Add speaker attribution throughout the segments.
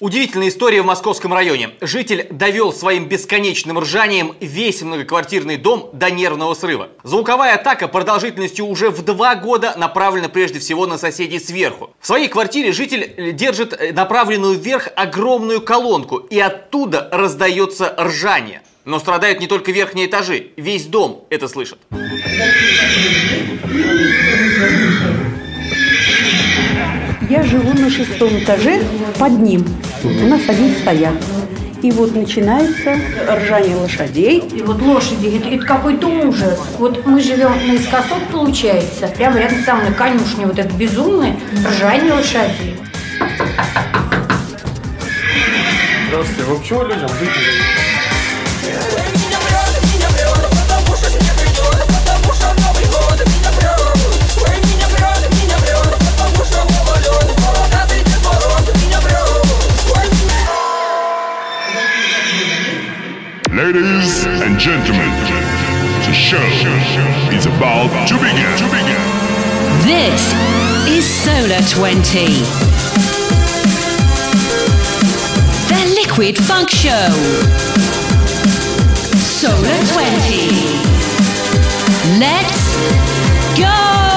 Speaker 1: Удивительная история в московском районе. Житель довел своим бесконечным ржанием весь многоквартирный дом до нервного срыва. Звуковая атака продолжительностью уже в два года направлена прежде всего на соседей сверху. В своей квартире житель держит направленную вверх огромную колонку, и оттуда раздается ржание. Но страдают не только верхние этажи, весь дом это слышит.
Speaker 2: Я живу на шестом этаже под ним. У нас один стоят. И вот начинается ржание лошадей.
Speaker 3: И вот лошади, это, это какой-то ужас. Вот мы живем наискосок, получается, прямо рядом там на конюшне, вот это безумное ржание лошадей.
Speaker 4: Здравствуйте, вы почему людям жить
Speaker 5: Ladies and gentlemen, the show is about to begin.
Speaker 6: This is Solar 20. The Liquid Funk Show. Solar 20. Let's go!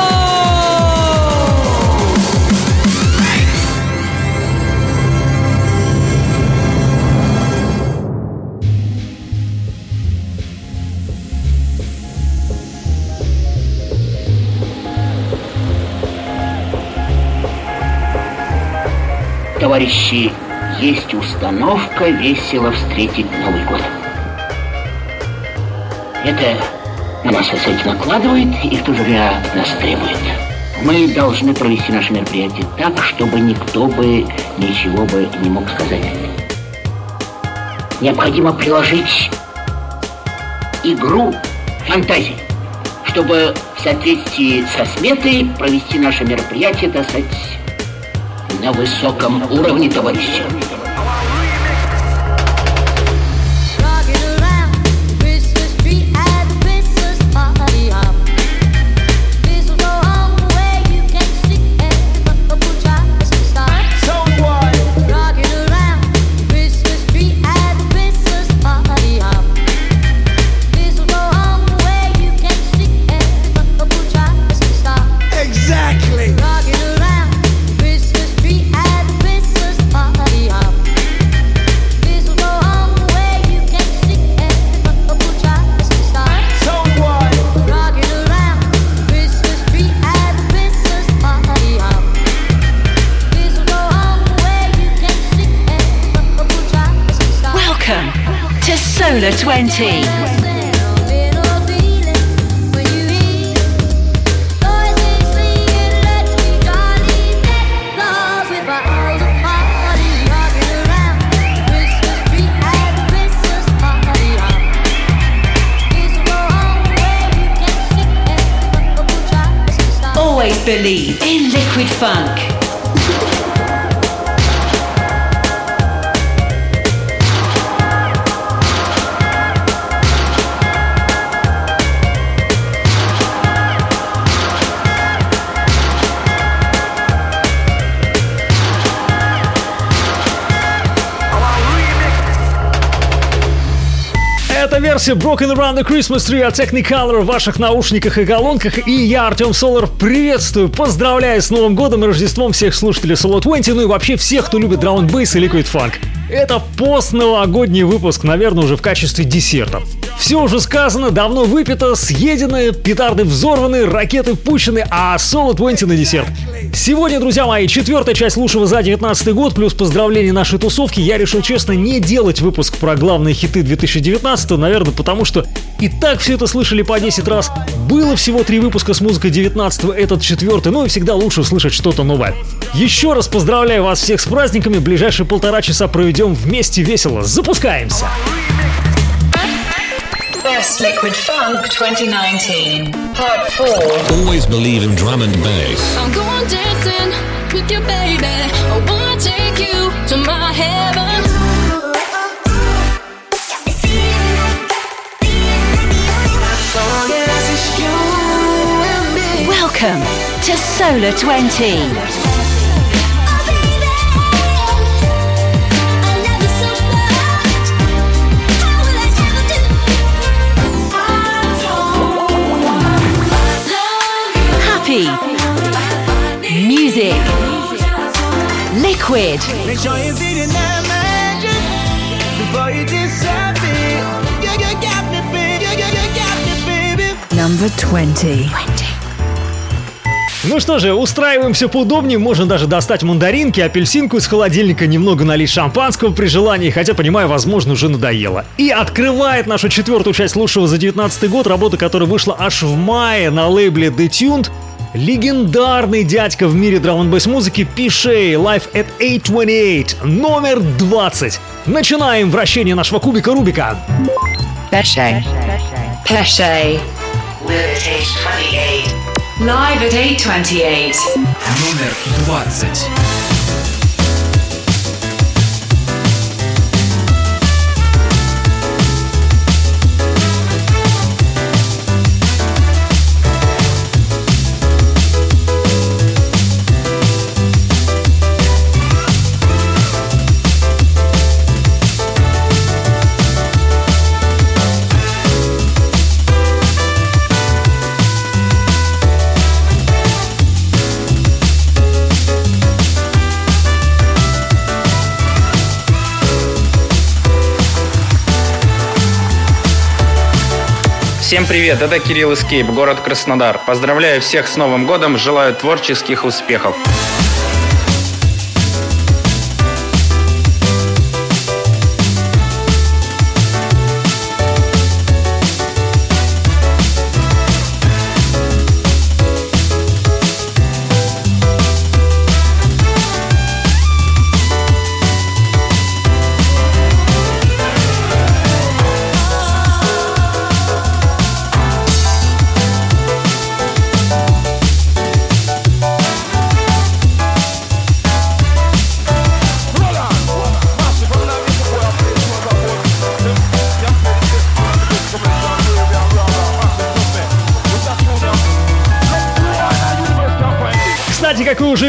Speaker 7: Товарищи, есть установка весело встретить Новый год. Это на нас кстати, накладывает и в то же время нас требует. Мы должны провести наше мероприятие так, чтобы никто бы ничего бы не мог сказать. Необходимо приложить игру фантазии, чтобы в соответствии со сметой провести наше мероприятие, так сказать, на высоком уровне, товарищи.
Speaker 6: Solar 20. Always believe in liquid funk.
Speaker 8: Версия Broken Around the Christmas Tree от Technicolor в ваших наушниках и колонках. И я, Артем Солар, приветствую, поздравляю с Новым годом и Рождеством всех слушателей Solo 20, ну и вообще всех, кто любит драм бейс и Liquid Funk. Это постновогодний выпуск, наверное, уже в качестве десерта. Все уже сказано, давно выпито, съедено, петарды взорваны, ракеты пущены, а Solo 20 на десерт. Сегодня, друзья мои, четвертая часть лучшего за 19 год, плюс поздравления нашей тусовки. Я решил, честно, не делать выпуск про главные хиты 2019, наверное, потому что и так все это слышали по 10 раз. Было всего три выпуска с музыкой 19 этот четвертый, ну и всегда лучше услышать что-то новое. Еще раз поздравляю вас всех с праздниками, ближайшие полтора часа проведем вместе весело. Запускаемся!
Speaker 6: Best Liquid Funk 2019, Part 4.
Speaker 9: Always believe in drum and bass.
Speaker 10: Oh, I'm going dancing with your baby. Oh, I wanna take you to my heaven.
Speaker 6: Welcome to Solar 20. Quid.
Speaker 11: Make sure you're feeling that magic before you disappear. You, you got me, baby. You, you, you got me, baby.
Speaker 6: Number 20.
Speaker 8: Ну что же, устраиваемся поудобнее, можно даже достать мандаринки, апельсинку из холодильника, немного налить шампанского при желании, хотя, понимаю, возможно, уже надоело. И открывает нашу четвертую часть лучшего за 19 год, работа, которая вышла аж в мае на лейбле Detuned, легендарный дядька в мире драм н музыки Пишей Life at 828, номер 20. Начинаем вращение нашего кубика Рубика.
Speaker 6: Age 28. Live at 828.
Speaker 12: Номер 20.
Speaker 13: Всем привет, это Кирилл Эскейп, город Краснодар. Поздравляю всех с Новым годом, желаю творческих успехов.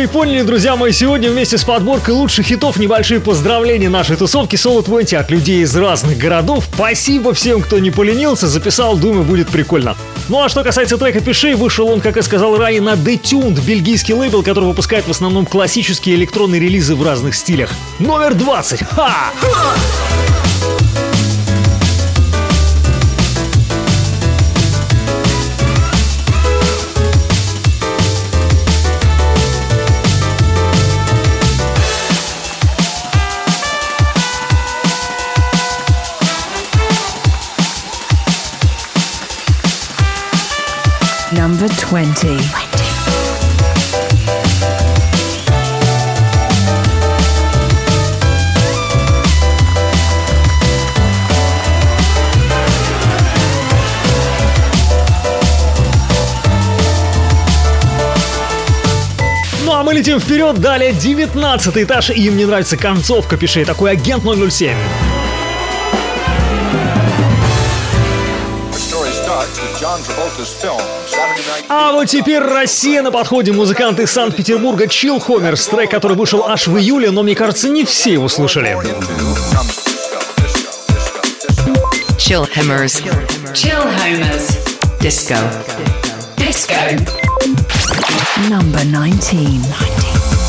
Speaker 8: И поняли, друзья мои, сегодня вместе с подборкой лучших хитов небольшие поздравления нашей тусовки Solo 20 от людей из разных городов. Спасибо всем, кто не поленился, записал, думаю, будет прикольно. Ну а что касается трека «Пиши», вышел он, как я сказал ранее, на Detuned, бельгийский лейбл, который выпускает в основном классические электронные релизы в разных стилях. Номер 20. Ха!
Speaker 6: Number 20.
Speaker 8: Ну а мы летим вперед, далее 19 этаж, и им не нравится концовка, пиши, такой агент 007.
Speaker 4: The story starts with John Travolta's film, Saturday
Speaker 8: А вот теперь Россия на подходе. Музыкант из Санкт-Петербурга Чил Хомерс. Трек, который вышел аж в июле, но мне кажется, не все его слушали.
Speaker 6: Chill Hammers. Chill Homers. Disco. Disco. Number 19.
Speaker 14: Всем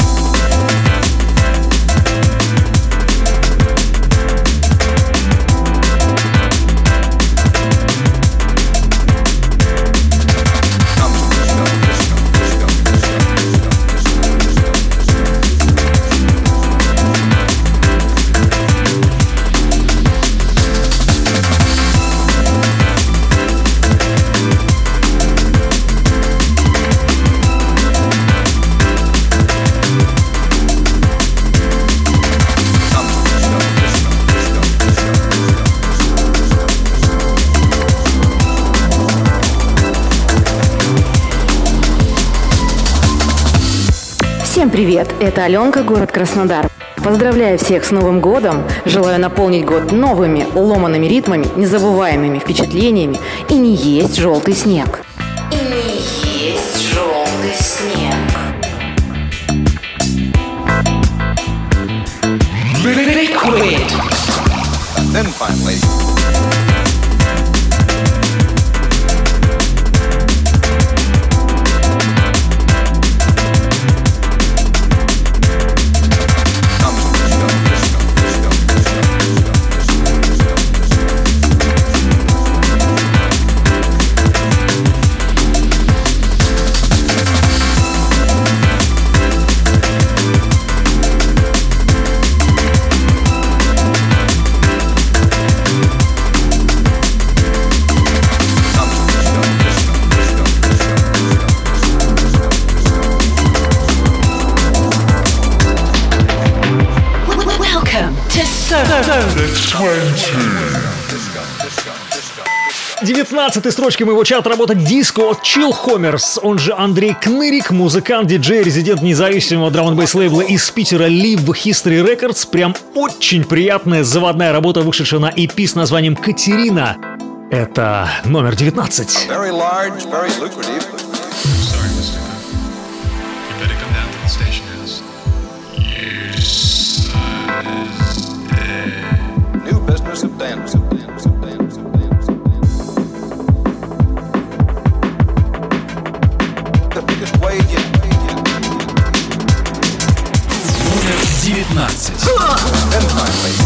Speaker 14: привет! Это Аленка, город Краснодар. Поздравляю всех с Новым годом! Желаю наполнить год новыми, ломаными ритмами, незабываемыми впечатлениями и не есть желтый снег. И не есть желтый снег.
Speaker 4: Then finally,
Speaker 8: Девятнадцатой строчкой моего чата работает диско Chill Homers, он же Андрей Кнырик, музыкант, диджей, резидент независимого драм н лейбла из Питера Live History Records. Прям очень приятная заводная работа, вышедшая на EP с названием «Катерина». Это номер 19.
Speaker 4: Very large, very lucrative. And finally.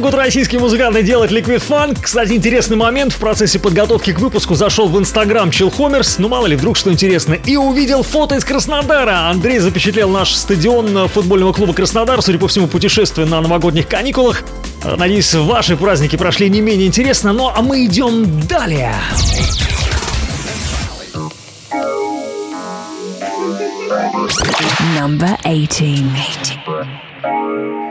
Speaker 8: Могут российские музыканты делать Liquid Funk. Кстати, интересный момент. В процессе подготовки к выпуску зашел в инстаграм Homers, ну мало ли, вдруг что интересно, и увидел фото из Краснодара. Андрей запечатлел наш стадион футбольного клуба Краснодар, судя по всему, путешествие на новогодних каникулах. Э, Надеюсь, ваши праздники прошли не менее интересно, ну а мы идем далее.
Speaker 6: Number 18.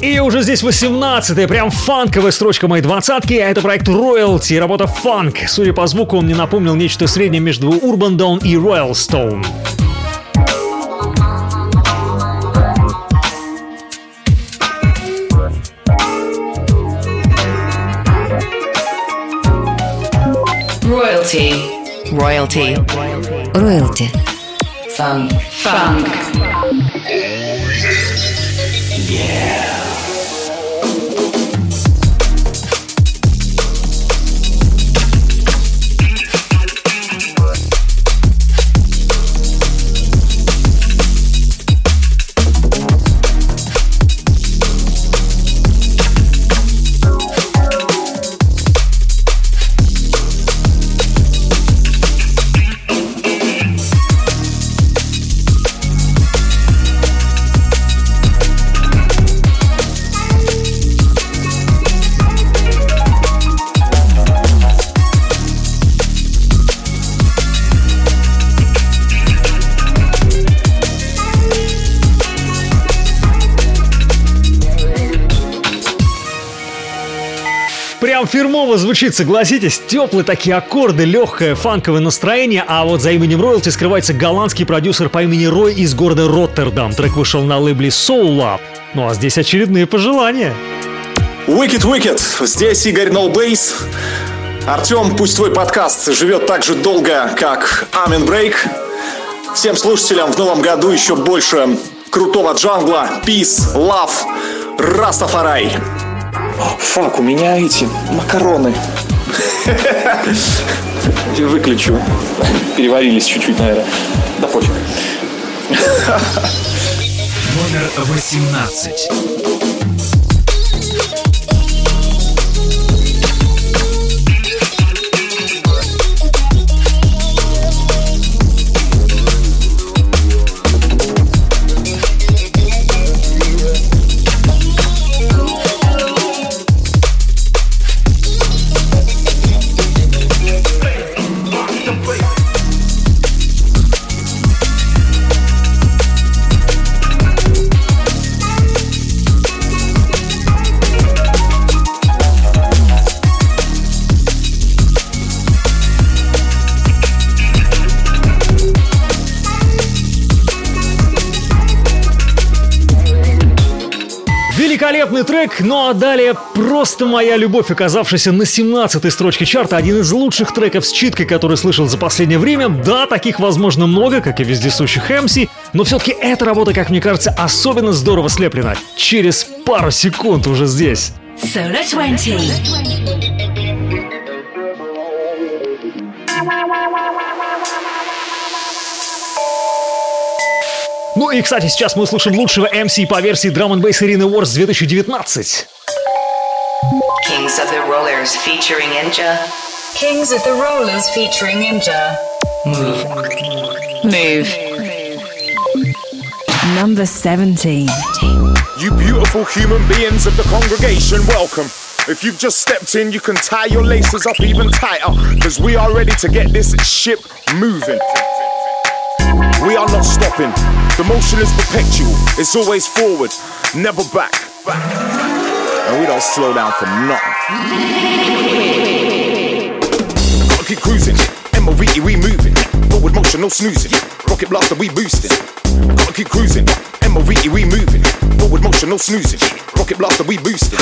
Speaker 8: И уже здесь 18-я, прям фанковая строчка моей двадцатки, а это проект Royalty, работа фанк. Судя по звуку, он мне напомнил нечто среднее между Urban Dawn и Royal Stone.
Speaker 6: Royalty. Royalty. Royalty. Funk. Funk.
Speaker 8: Прям фирмово звучит, согласитесь. Теплые такие аккорды, легкое фанковое настроение, а вот за именем Royalty скрывается голландский продюсер по имени Рой из города Роттердам. Трек вышел на лейбле Soul Lab. Ну а здесь очередные пожелания.
Speaker 15: Wicked Wicked, здесь Игорь No Bass. Артем, пусть твой подкаст живет так же долго, как Amen Break. Всем слушателям в новом году еще больше крутого джангла, peace, love, Растафарай. Фак, у меня эти макароны. Выключу. Переварились чуть-чуть, наверное. Да пофиг.
Speaker 12: Номер 18.
Speaker 8: Ну а далее просто моя любовь, оказавшаяся на 17-й строчке чарта. Один из лучших треков с читкой, который слышал за последнее время. Да, таких, возможно, много, как и вездесущих MC, но все-таки эта работа, как мне кажется, особенно здорово слеплена. Через пару секунд уже здесь.
Speaker 6: Solar 20.
Speaker 8: Ну и, кстати, сейчас мы услышим лучшего MC по версии Drum and Bass Arena Wars 2019.
Speaker 6: Kings of the Rollers featuring Ninja. Kings of the Rollers featuring Ninja. Move.
Speaker 16: Move. Number 17.
Speaker 17: You beautiful human beings of the congregation, welcome. If you've just stepped in, you can tie your laces up even tighter, because we are ready to get this ship moving. We are not stopping. The motion is perpetual, it's always forward, never back. And we don't slow down for nothing. Gotta keep cruising. MOVE, we moving. Forward motion, no snoozing. Rocket blaster, we boosting. Gotta keep cruising. MOVE, we moving. Forward motion, no snoozing. Rocket blaster, we boosting.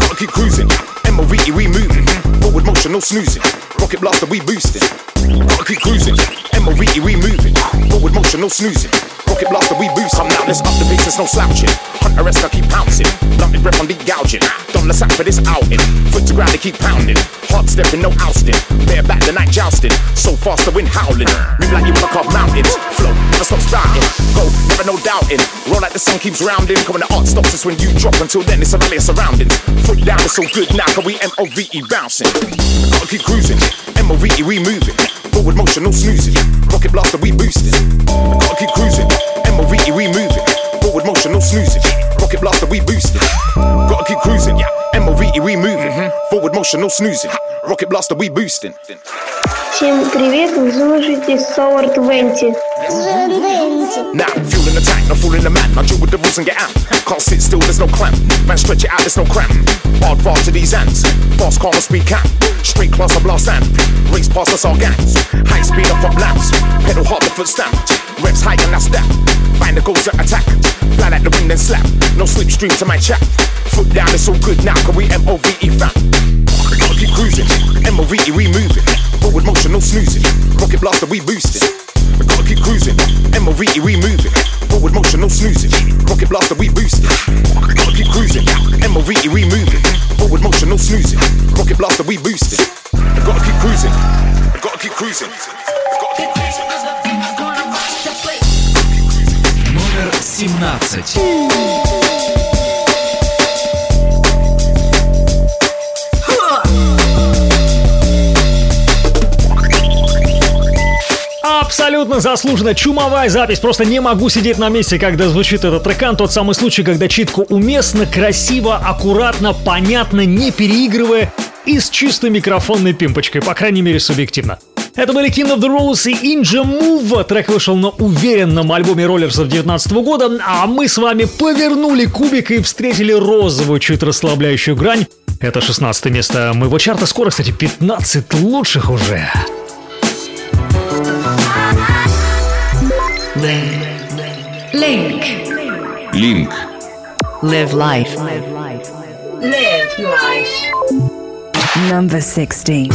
Speaker 17: Gotta keep cruising. MOVE, we moving. Forward motion, no snoozing. Rocket blaster, we boosting. Gotta keep cruising. MOVE, we moving. Forward motion, no snoozing. Rocket blaster, we boost. I'm now, let's up the pace, there's no slouching. Hunter rest, I keep pouncing. Blunted breath, I'm deep gouging. Done the sack for this outing. Foot to ground, they keep pounding. Hard stepping, no ousting. Bare back, the night jousting. So fast, the wind howling. Move like you wanna carve mountains. Flow, never stop starting. Go, never no doubting. Roll like the sun keeps rounding. Coming the art stops us when you drop. Until then, it's a rally of surroundings. Foot down, it's so good now, can we M-O-V-E bouncing. Gotta keep cruising. M-O-V-E, we moving. Forward motion, no snoozing. Rocket blaster, we boosting. Gotta keep cruising. M-O-V-E, we moving. Forward motion, no snoozing. Rocket blaster, we boosting. Gotta keep cruising. Yeah. M-O-V-E, we moving. Forward motion, no snoozing. Rocket blaster, we boosting.
Speaker 18: Всем привет, вы слушаете Solar 20.
Speaker 17: Now, fueling the tank, not fooling the man. I deal with the rules and get out. Can't sit still, there's no clamp. Man, stretch it out, there's no cramp. Hard far to these ants. Fast car, speed cap. Straight class, I blast and race past us, our gangs. High speed up on lamps. Pedal hard, the foot stamp. Reps high, and that's that. Find the goals that attack. Fly like the wind, then slap. No slipstream to my chat. Foot down, it's all good now, can we M-O-V-E fam? Gotta keep cruising. M-O-V-E, we moving. Forward motion, no snoozing. Rocket blaster, we boosting. Gotta keep cruising. M-O-V-E, we moving. Forward motion, no snoozing. Rocket blaster, we boosting. Gotta keep cruising. M-O-V-E, we moving. Forward motion, no snoozing. Rocket blaster, we boosting. Gotta keep cruising. Gotta keep cruising. Gotta keep cruising.
Speaker 19: Номер 17.
Speaker 8: Абсолютно заслуженно. Чумовая запись. Просто не могу сидеть на месте, когда звучит этот трекан. Тот самый случай, когда читка уместно, красиво, аккуратно, понятно, не переигрывая и с чистой микрофонной пимпочкой, по крайней мере, субъективно. Это были King of the Rolls и Inja Move. Трек вышел на уверенном альбоме роллерсов 19 года, а мы с вами повернули кубик и встретили розовую, чуть расслабляющую грань. Это 16 место моего чарта. Скоро, кстати, 15 лучших уже.
Speaker 16: Link.
Speaker 19: Link. Link.
Speaker 16: Live life.
Speaker 6: Live life.
Speaker 16: Number 16.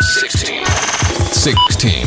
Speaker 19: Sixteen. Sixteen.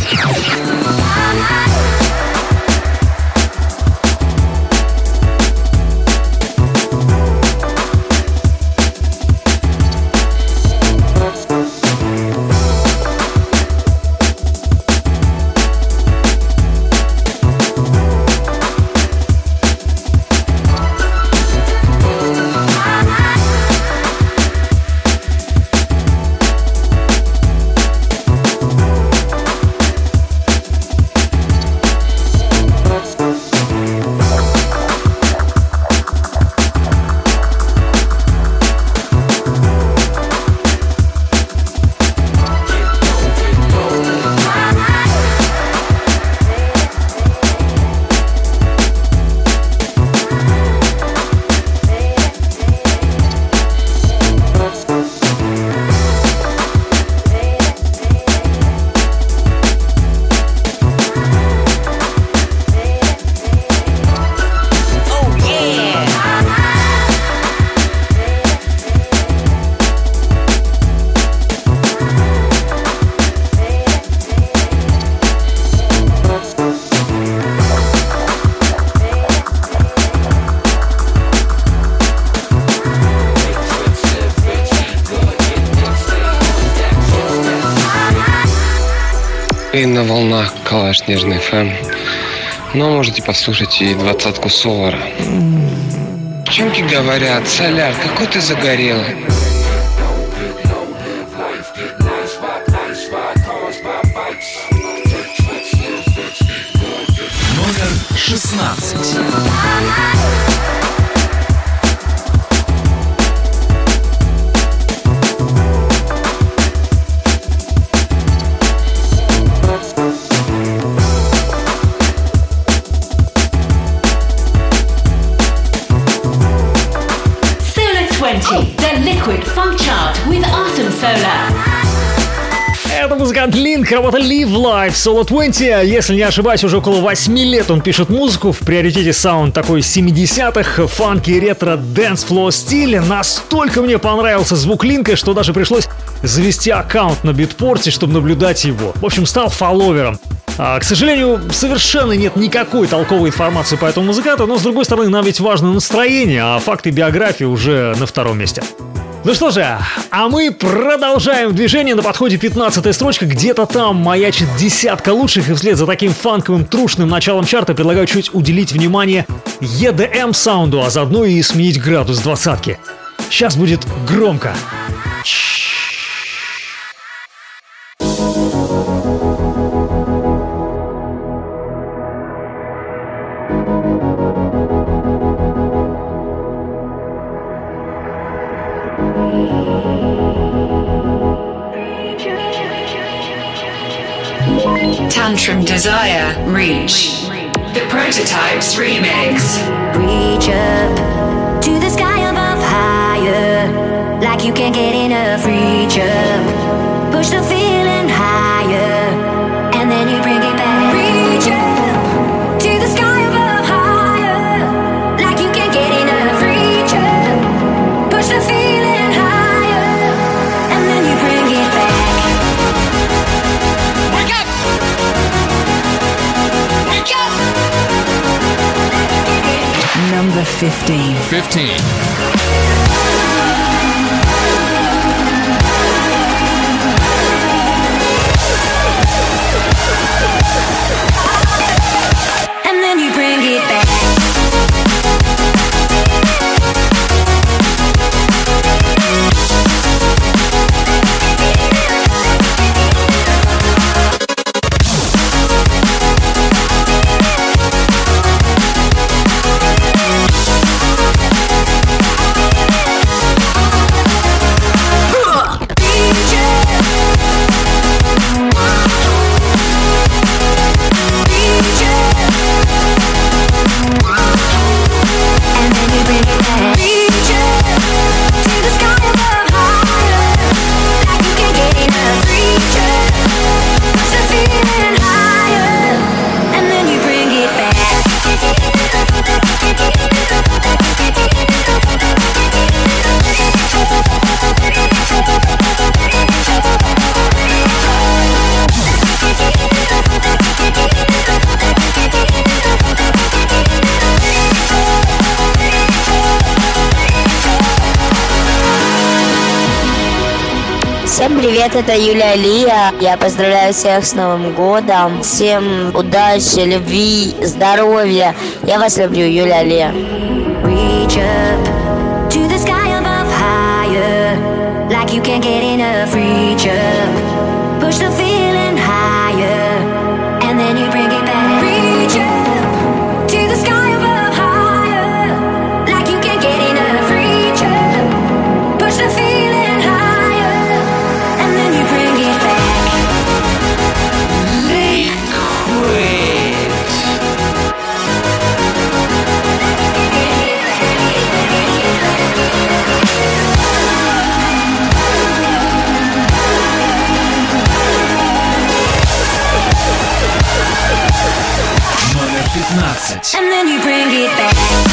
Speaker 20: И на волнах Калаш Нежный ФМ Но можете послушать и двадцатку Солара. Девчонки говорят, Соляр, какой ты загорелый.
Speaker 19: Номер 16.
Speaker 8: Работа Live Life Solo 20. Если не ошибаюсь, уже около 8 лет он пишет музыку. В приоритете саунд такой 70-х, funky, ретро, dance floor стиле. Настолько мне понравился звук Линка, что даже пришлось завести аккаунт на Beatport е, чтобы наблюдать его. В общем, стал фолловером. А, к сожалению, совершенно нет никакой толковой информации по этому музыканту, но с другой стороны, нам ведь важно настроение, а факты биографии уже на втором месте. Ну что же, а мы продолжаем движение. На подходе 15 строчка. Где-то там маячит десятка лучших. И вслед за таким фанковым трушным началом чарта предлагаю чуть уделить внимание EDM саунду, а заодно и сменить градус двадцатки. Сейчас будет громко.
Speaker 6: Tantrum The Prototypes Remix.
Speaker 21: Reach up to the sky above higher, like you can't get enough.
Speaker 16: 15.
Speaker 19: 15.
Speaker 22: Привет, это Юлия Лия. Я поздравляю всех с Новым годом. Всем удачи, любви, здоровья. Я вас люблю, Юлия Лия.
Speaker 21: Like you can't get enough. Reach up, push the And then you bring it back.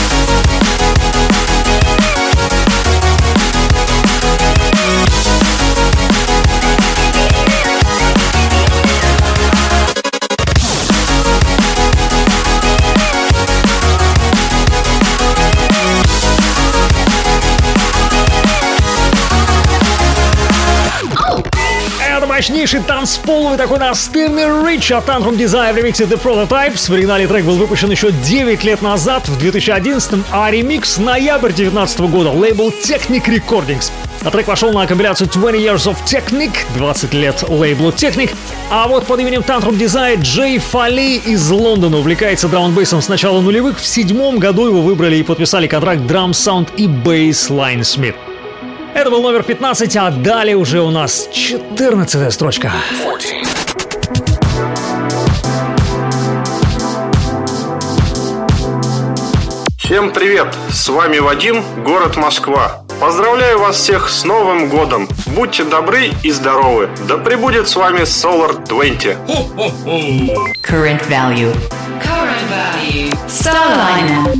Speaker 8: Мощнейший танцполовый такой настырный Rich от Anthem Desire в ремиксе The Prototypes. В оригинале трек был выпущен еще 9 лет назад, в 2011 а ремикс ноябрь 2019 года, лейбл Technic Recordings. А трек вошел на компиляцию 20 Years of Technic, 20 лет лейблу Technic. А вот под именем Tantrum Desire Джей Фали из Лондона увлекается драм-бейсом с начала нулевых. В седьмом году его выбрали и подписали контракт Drum Sound и Bassline Smith. Это был номер 15, а далее уже у нас 14 строчка.
Speaker 23: 14.
Speaker 24: Всем привет! С вами Вадим, город Москва. Поздравляю вас всех с Новым годом! Будьте добры и здоровы! Да пребудет с вами Solar 20!
Speaker 25: Current value. Current value. Starliner.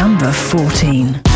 Speaker 26: Number 14.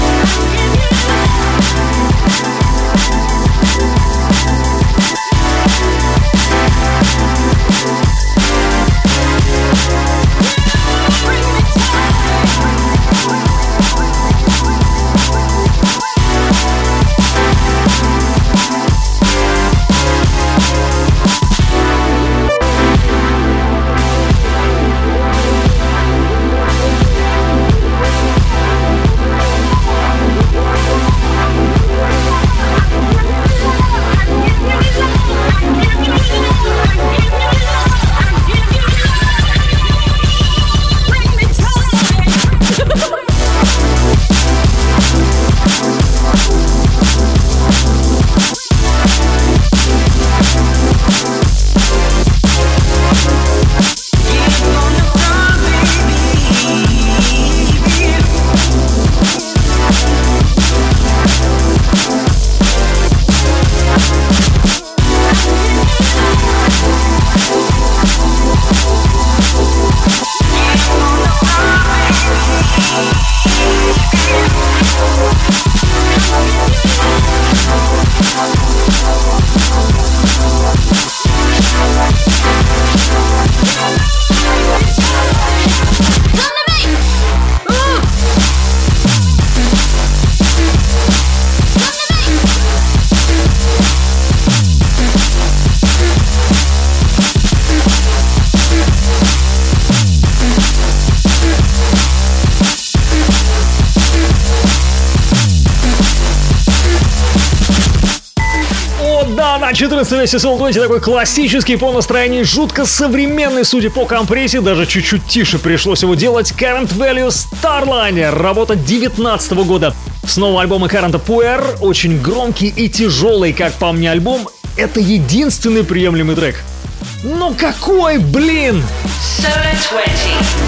Speaker 8: связи Солдонти такой классический по настроению, жутко современный, судя по компрессии, даже чуть-чуть тише пришлось его делать. Current Value Starliner, работа 19 года. Снова альбомы Current Puer, очень громкий и тяжелый, как по мне, альбом. Это единственный приемлемый трек. Ну какой, блин! 720.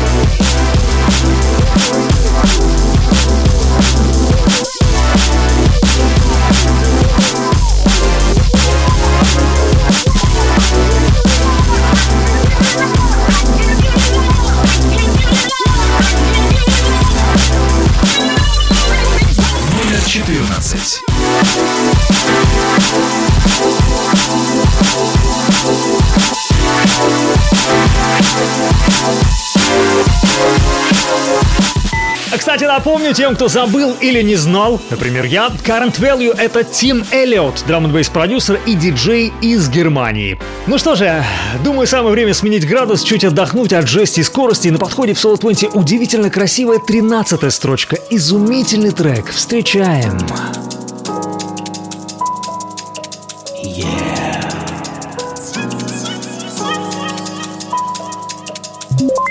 Speaker 8: Напомню тем, кто забыл или не знал, например, я, Current Value — это Тим Эллиот, драм н продюсер и диджей из Германии. Ну что же, думаю, самое время сменить градус, чуть отдохнуть от жести и скорости. На подходе в Solo 20 удивительно красивая 13 строчка. Изумительный трек. Встречаем.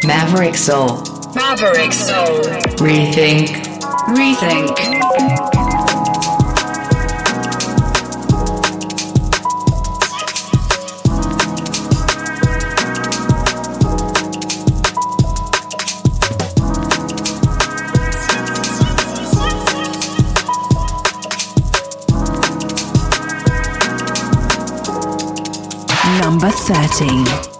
Speaker 25: Maverick Soul.
Speaker 6: Maverick Soul.
Speaker 25: Rethink.
Speaker 6: Rethink.
Speaker 26: Number 13.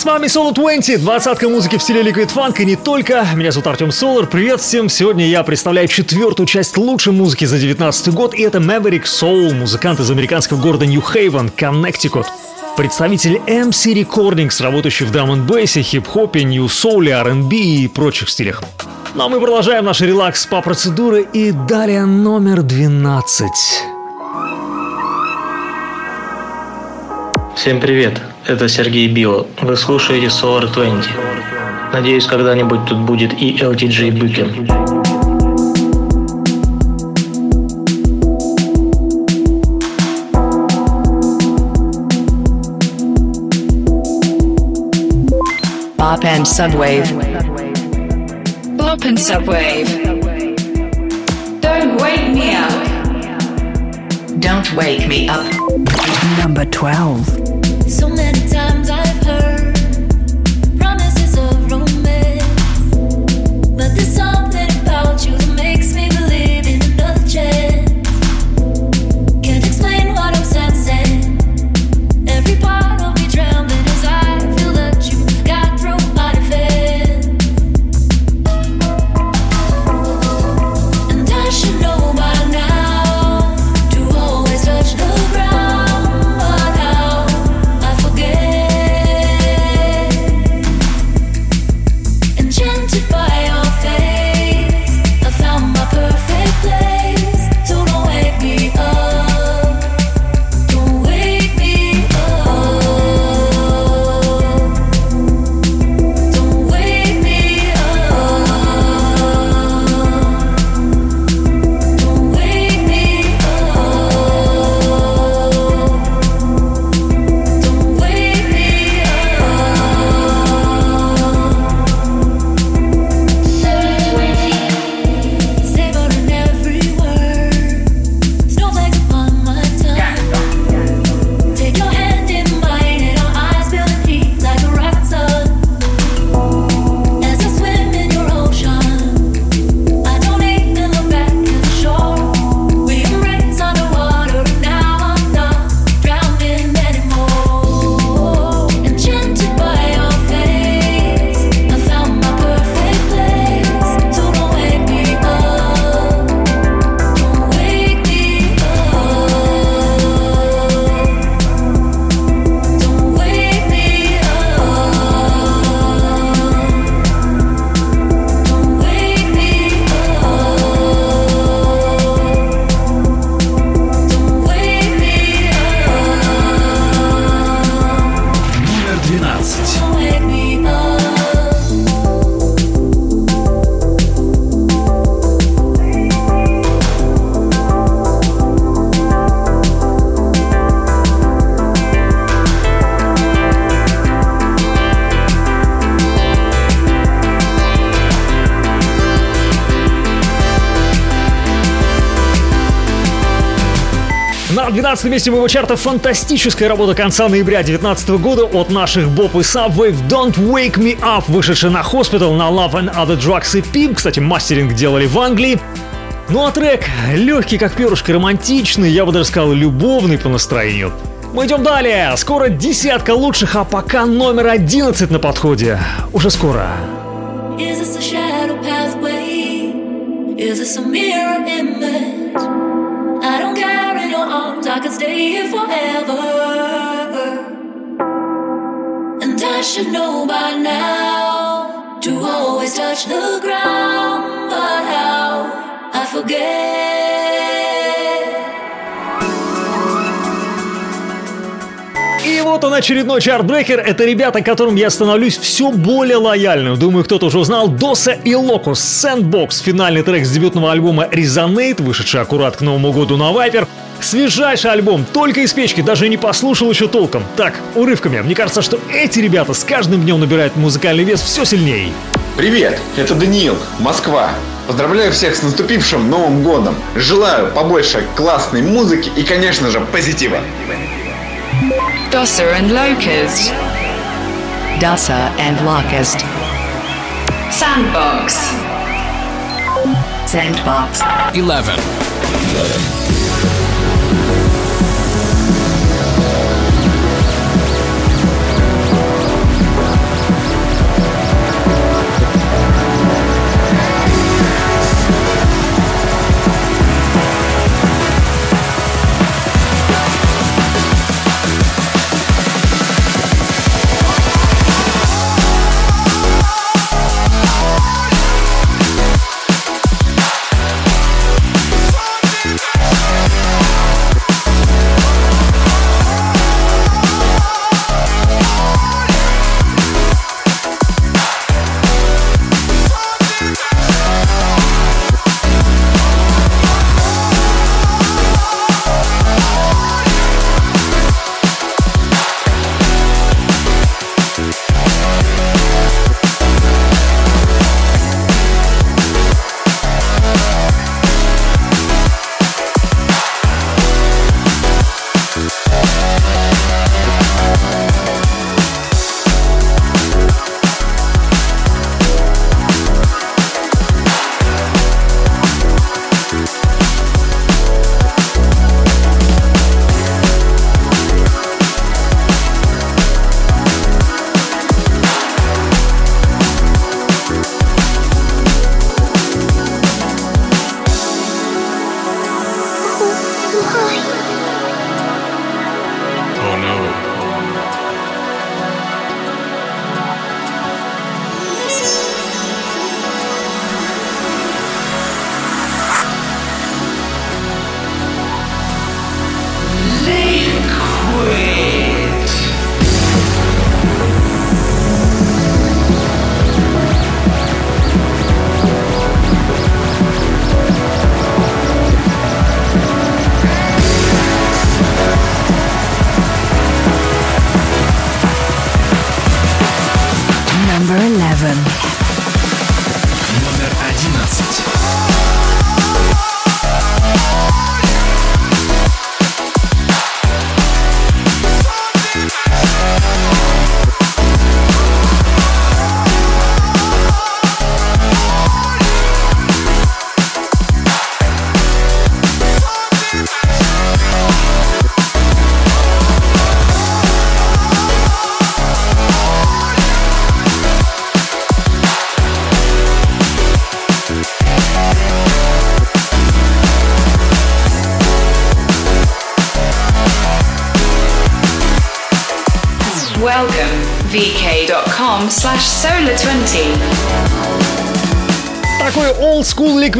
Speaker 8: С вами Solo 20, двадцатка музыки в стиле Liquid Funk и не только. Меня зовут Артем Солар, привет всем. Сегодня я представляю четвертую часть лучшей музыки за 19 год, и это Maverick Soul, музыкант из американского города Нью-Хейвен, Коннектикут. Представитель MC Recordings, работающий в драм бейсе хип-хопе, нью-соуле, R&B и прочих стилях. Ну а мы продолжаем наш релакс по процедуре и далее номер 12.
Speaker 27: Всем привет, это Сергей Било. Вы слушаете Solar 20. Надеюсь, когда-нибудь тут будет и LTJ Быкин.
Speaker 25: Bop and Subwave.
Speaker 6: Bop and Subwave. Don't wake me up.
Speaker 25: Don't wake me up.
Speaker 26: Number 12.
Speaker 28: So many times
Speaker 8: 12 месте моего чарта фантастическая работа конца ноября 2019 года от наших Боб и Subway Don't Wake Me Up, вышедшая на Hospital, на Love and Other Drugs и PIM. Кстати, мастеринг делали в Англии. Ну а трек легкий, как перышко, романтичный, я бы даже сказал, любовный по настроению. Мы идем далее. Скоро десятка лучших, а пока номер 11 на подходе. Уже скоро.
Speaker 28: Is this a shadow pathway? Is this a mirror image? Could stay here forever. And I should know by now to always touch the ground. But how? I forget.
Speaker 8: Вот он очередной чартбрекер. Это ребята, которым я становлюсь все более лояльным. Думаю, кто-то уже узнал. Доса и Локус, Sandbox, финальный трек с дебютного альбома Resonate, вышедший аккурат к Новому году на Viper. Свежайший альбом, только из печки, даже не послушал еще толком. Так, урывками. Мне кажется, что эти ребята с каждым днем набирают музыкальный вес все сильнее.
Speaker 29: Привет, это Даниил, Москва. Поздравляю всех с наступившим Новым Годом. Желаю побольше классной музыки и, конечно же, позитива.
Speaker 6: Dossa and Locust.
Speaker 26: Dossa and Locust.
Speaker 6: Sandbox.
Speaker 26: Sandbox.
Speaker 19: 11.
Speaker 26: 11.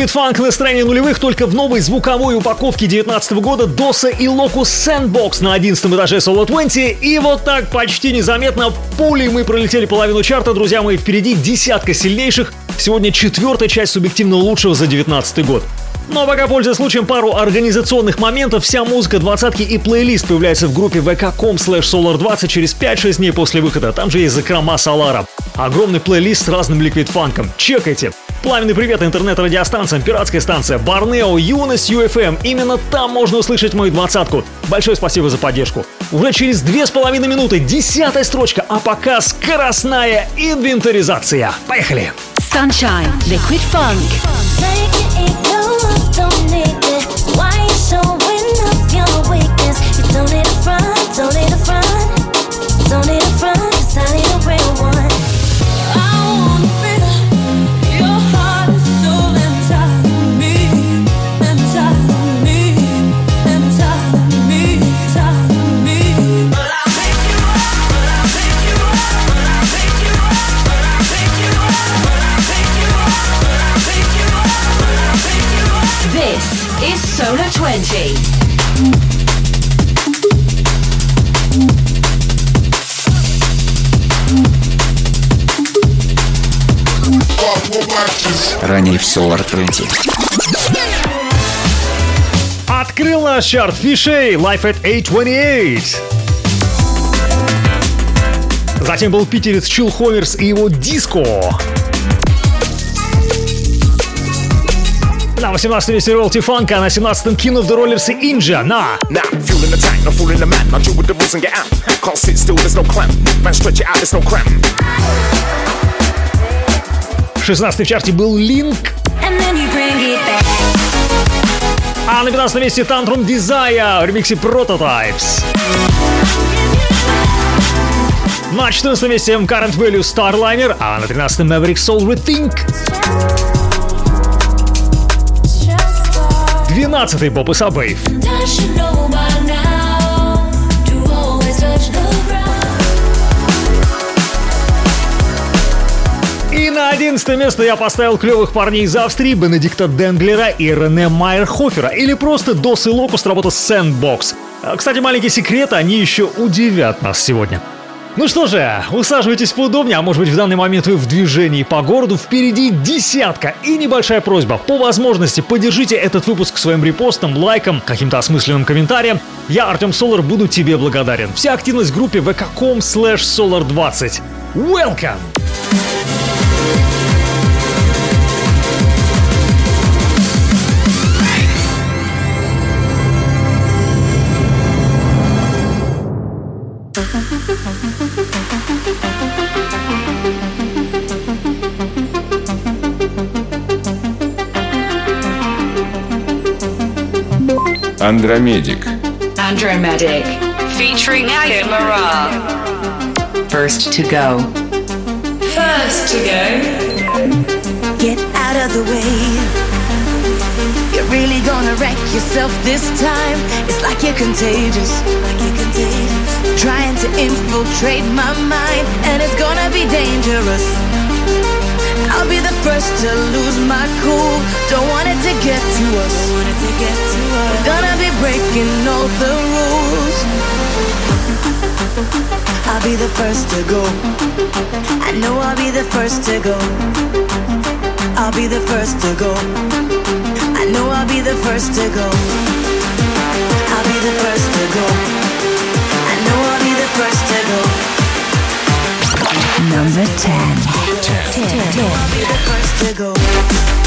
Speaker 8: Liquid funk настроение нулевых только в новой звуковой упаковке 19 года Доса и Locus Sandbox на 11 этаже Solo 20. И вот так почти незаметно пулей мы пролетели половину чарта, друзья мои, впереди десятка сильнейших. Сегодня четвертая часть субъективно лучшего за 19 год. Но пока, пользуясь случаем, пару организационных моментов, вся музыка двадцатки и плейлист появляется в группе vk.com slash solar20 через 5-6 дней после выхода. Там же есть закрома Солара. Огромный плейлист с разным ликвид фанком. Чекайте. Пламенный привет интернет-радиостанциям, пиратская станция, Барнео, Юность, UFM. Именно там можно услышать мою двадцатку. Большое спасибо за поддержку. Уже через две с половиной минуты десятая строчка, а пока скоростная инвентаризация. Поехали!
Speaker 30: Sunshine, Liquid Funk. This
Speaker 24: Ранее в Solar 20.
Speaker 8: Открыл наш чарт Фишей Life at 828. Затем был питерец Чил Ховерс и его диско. На 18 месте Royalty Funk, а на 17-м King of the Rollers и Инджа на
Speaker 17: Now, fueling the tank, not fooling the man. I deal with the rules and get out. Can't sit still, there's no clamp. Man, stretch it out, there's no cramp.
Speaker 8: 16 в чарте был Линк, а на 15 месте Tantrum Desire в ремиксе Prototypes. На 14 месте Current Value Starliner, а на 13 Maverick Soul Rethink. 12 Боб и Сабейв. На 11 место я поставил клевых парней из Австрии Бенедикта Денглера и Рене Майерхофера, или просто Дос и Локус работа Sandbox. А, Кстати, маленький секрет, они еще удивят нас сегодня. Ну что же, усаживайтесь поудобнее, а может быть в данный момент вы в движении по городу, впереди десятка. И небольшая просьба, по возможности поддержите этот выпуск своим репостом, лайком, каким-то осмысленным комментарием. Я, Артем Солар, буду тебе благодарен. Вся активность в группе vk.com slash solar20. Welcome!
Speaker 31: Andromedic.
Speaker 30: Andromedic.
Speaker 6: Featuring Aya Mara.
Speaker 26: First to go.
Speaker 30: First to go.
Speaker 11: Get out of the way. You're really gonna wreck yourself this time. It's like you're contagious. Like you're contagious. Trying to infiltrate my mind, and it's gonna be dangerous. I'll be the first to lose my cool. Don't want it to get to us. want it to get to us. We're gonna be breaking all the rules. I'll be the first to go. I know I'll be the first to go. I'll be the first to go. I know I'll be the first to go. I'll be the first to go. I know I'll be the first to go.
Speaker 26: Number 10.
Speaker 11: Don't be the first to go.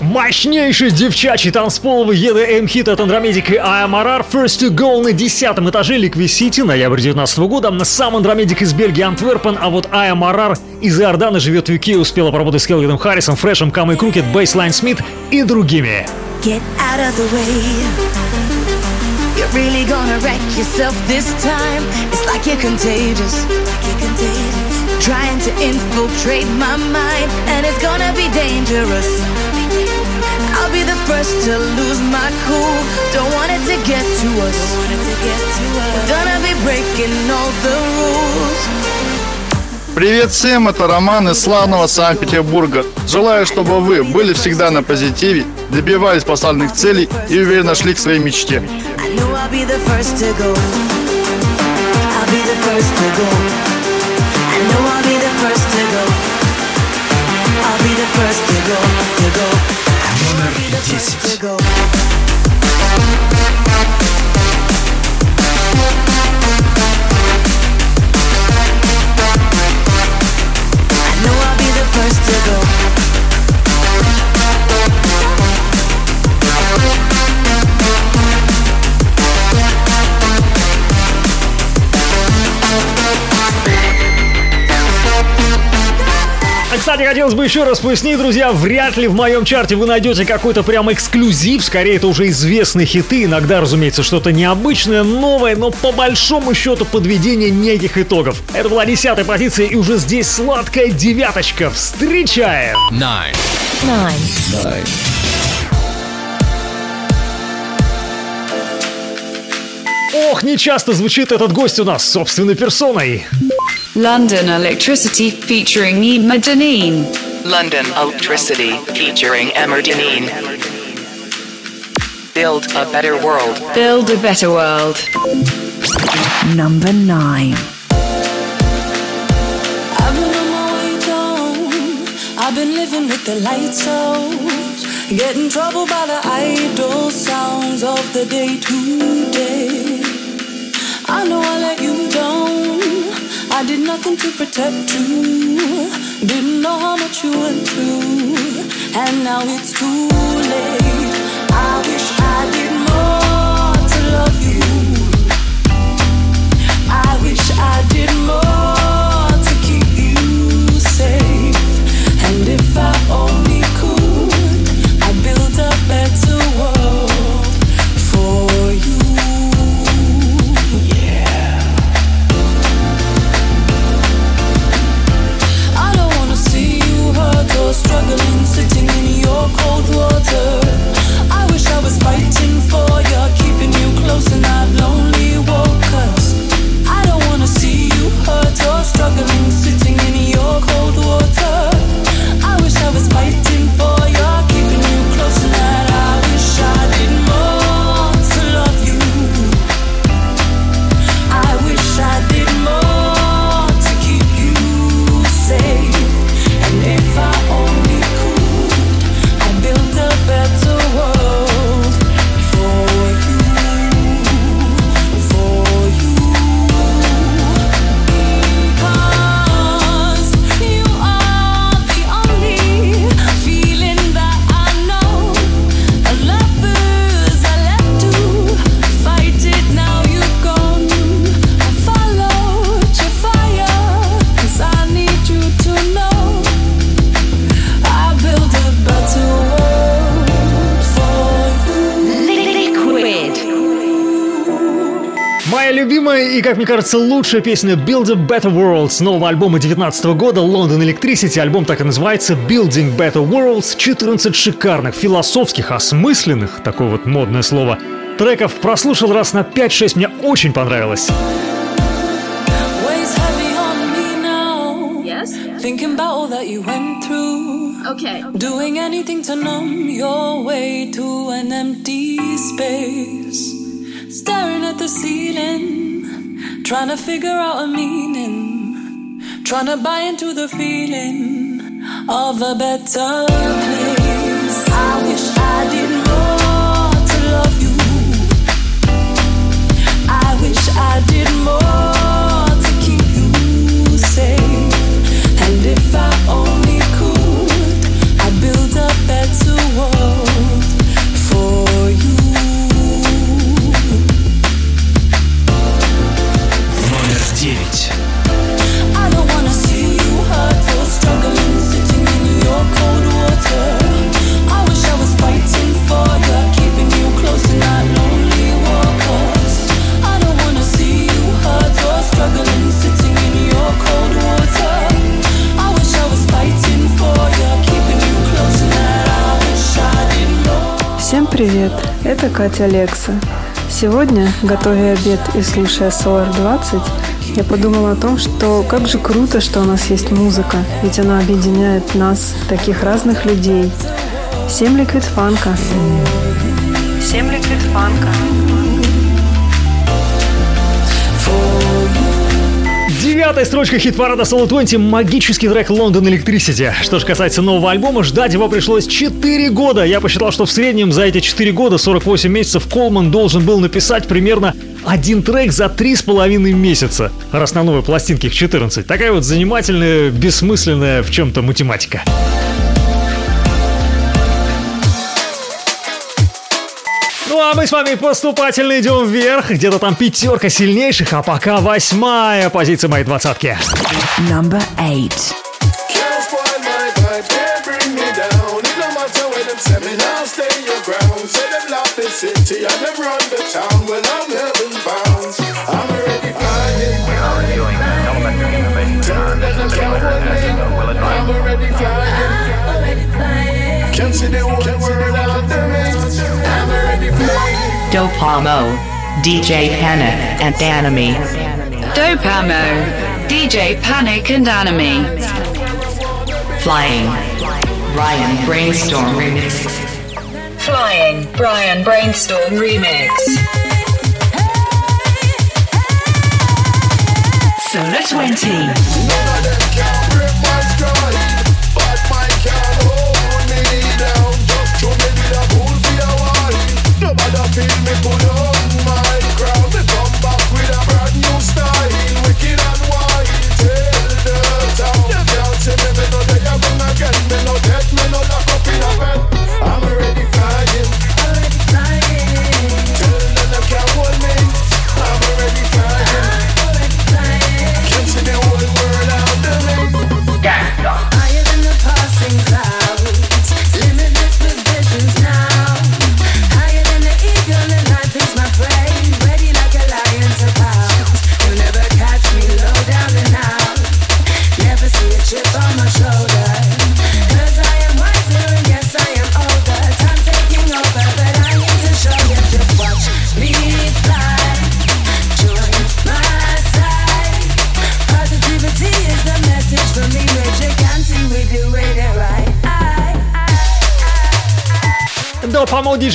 Speaker 8: Мощнейший девчачий танцполовый EDM-хит от Андромедик и IMRR First to Go на десятом этаже Liquid City, ноябрь 19 года. Сам Андромедик из Бельгии, Антверпен, а вот IMRR из Иордана живет в UK, успела поработать с Келвином Харрисом, Фрешем, Камой Крукет, Бейслайн Смит и другими.
Speaker 11: Get out of the way. You're really gonna wreck yourself this time. It's like you're contagious. Trying to infiltrate my mind, and it's gonna be dangerous. I'll be the first to lose my cool. Don't want it to get to us. We're gonna be breaking all the rules.
Speaker 32: Привет всем, это Роман из славного Санкт-Петербурга. Желаю, чтобы вы были всегда на позитиве, добивались поставленных целей и уверенно шли к своей мечте.
Speaker 11: I know I'll be the first to go. I'll be the first to go. know I'll be the first to go. I'll be the first to go, to go. I wanna be the first to go.
Speaker 8: А, Кстати, хотелось бы еще раз пояснить, друзья, вряд ли в моем чарте вы найдете какой-то прям эксклюзив, скорее это уже известные хиты, иногда, разумеется, что-то необычное, новое, но по большому счету подведение неких итогов. Это была десятая позиция, и уже здесь сладкая девяточка. Встречаем!
Speaker 19: Nine.
Speaker 26: Nine.
Speaker 8: Ох, не часто звучит этот гость у нас собственной персоной.
Speaker 26: London Electricity featuring Emma Deneen.
Speaker 25: London Electricity featuring Emmer Deneen. Build a better world.
Speaker 26: Build a better world. Number nine.
Speaker 10: I've been on my way down. I've been living with the lights out. getting troubled by the idle sounds of the day to day. I know I let you down. I did nothing to protect you. Didn't know how much you went through. And now it's too late. I wish I did more to love you.
Speaker 8: shelter и, как мне кажется, лучшая песня Build a Better World с нового альбома 2019 года London Electricity. Альбом так и называется Building Better Worlds. 14 шикарных, философских, осмысленных, такое вот модное слово, треков. Прослушал раз на 5-6, мне очень понравилось.
Speaker 10: Weighs heavy on me now. Yes. Thinking about all that you went through. Okay. Doing anything to numb your way to an empty space. Staring at the ceiling. Trying to figure out a meaning. Trying to buy into the feeling of a better place. I wish I did more to love you. I wish I did more
Speaker 33: привет! Это Катя Лекса. Сегодня, готовя обед и слушая Solar 20, я подумала о том, что как же круто, что у нас есть музыка, ведь она объединяет нас, таких разных людей. Всем ликвид фанка. Всем ликвид фанка.
Speaker 8: Девятая строчка хит-парада Solo 20 – магический трек London Electricity. Что же касается нового альбома, ждать его пришлось 4 года. Я посчитал, что в среднем за эти 4 года, 48 месяцев, Колман должен был написать примерно один трек за 3,5 месяца, раз на новой пластинке их 14. Такая вот занимательная, бессмысленная в чем-то математика. Ну а мы с вами поступательно идем вверх. Где-то там пятерка сильнейших, а пока восьмая позиция моей двадцатки.
Speaker 26: Number eight.
Speaker 34: City and them run the town when I'm heaven bound. I'm already flying. I'm already. Can't see the whole world
Speaker 25: Dopamo, DJ Panic, and Anime.
Speaker 6: Dopamo, DJ Panic and Anime.
Speaker 25: Flying. Ryan Brainstorm Remix.
Speaker 6: Flying, Brian Brainstorm Remix.
Speaker 30: Solar 20.
Speaker 34: feel me
Speaker 8: curó.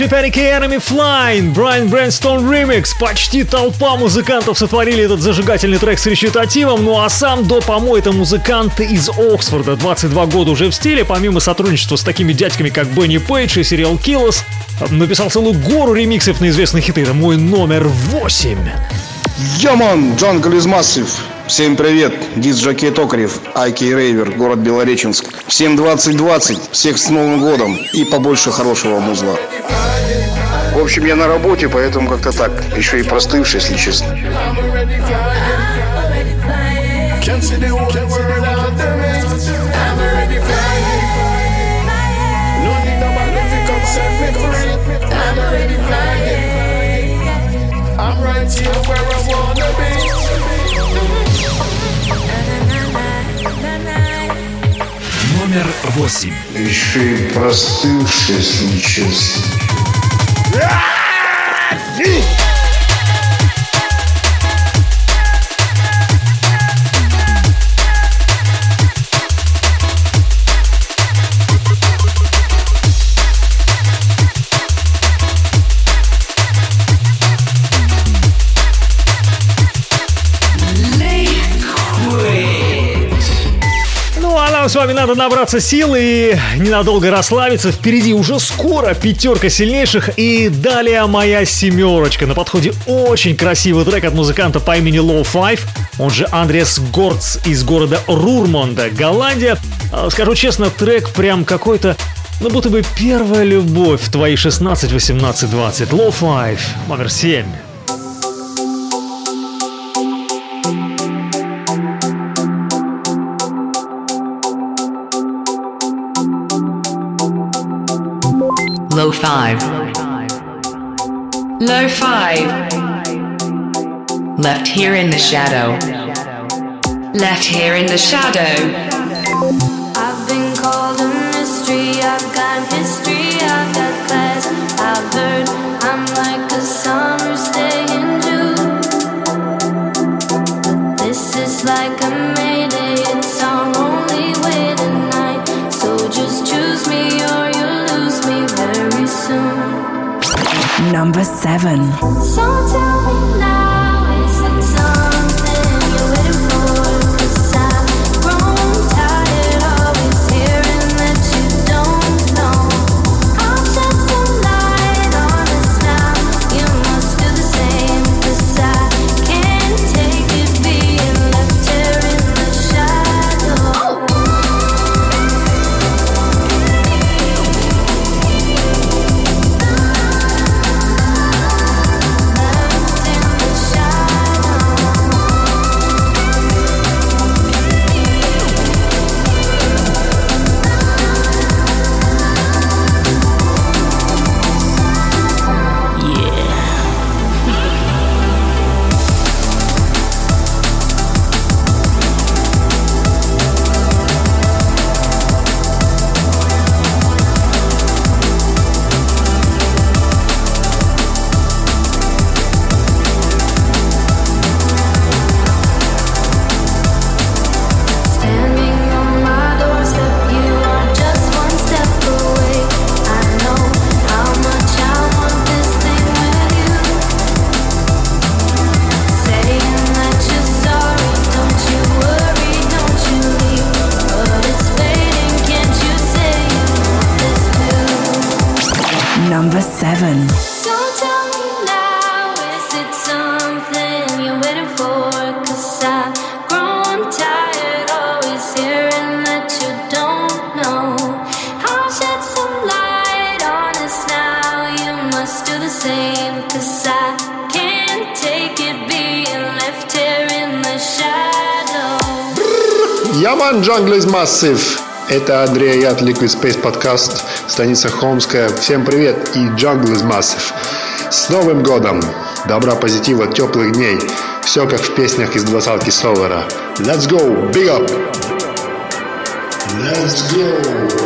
Speaker 8: DJ Panic Enemy Flying, Brian Brainstorm Remix. Почти толпа музыкантов сотворили этот зажигательный трек с речитативом, ну а сам Dope Ammo это музыканты из Оксфорда, 22 года уже в стиле, помимо сотрудничества с такими дядьками, как Benny Page и Serial Killers, написал целую гору ремиксов на известные хиты. Это мой номер 8.
Speaker 35: Yeah man, jungle is massive. Всем привет, диджей Токарев, aka Raver, город Белореченск. Всем 2020, всех с Новым годом и побольше хорошего музла. В общем, я на работе, поэтому как-то так, еще и простывший, если честно.
Speaker 34: Can't see the
Speaker 19: Номер восемь.
Speaker 35: Еще и простывший, если
Speaker 8: нам с вами надо набраться сил и ненадолго расслабиться. Впереди уже скоро пятерка сильнейших и далее моя семерочка. На подходе очень красивый трек от музыканта по имени Low Five, он же Андреас Горц из города Рурмонда, Голландия. А, Скажу честно, трек прям какой-то ну, будто бы первая любовь в твои 16, 18, 20. Low Five, номер 7.
Speaker 25: Low 5.
Speaker 6: Low 5.
Speaker 25: Left here in the shadow.
Speaker 6: Left here in the shadow.
Speaker 26: Number
Speaker 28: Seven. Sometimes Massive. Это Андрей Яд, Liquid Space Podcast, станица Хомская. Всем привет и Jungle is Massive. С Новым годом! Добра, позитива, теплых дней. Все как в песнях из двадцатки Солара. Let's go! Big up! Let's go!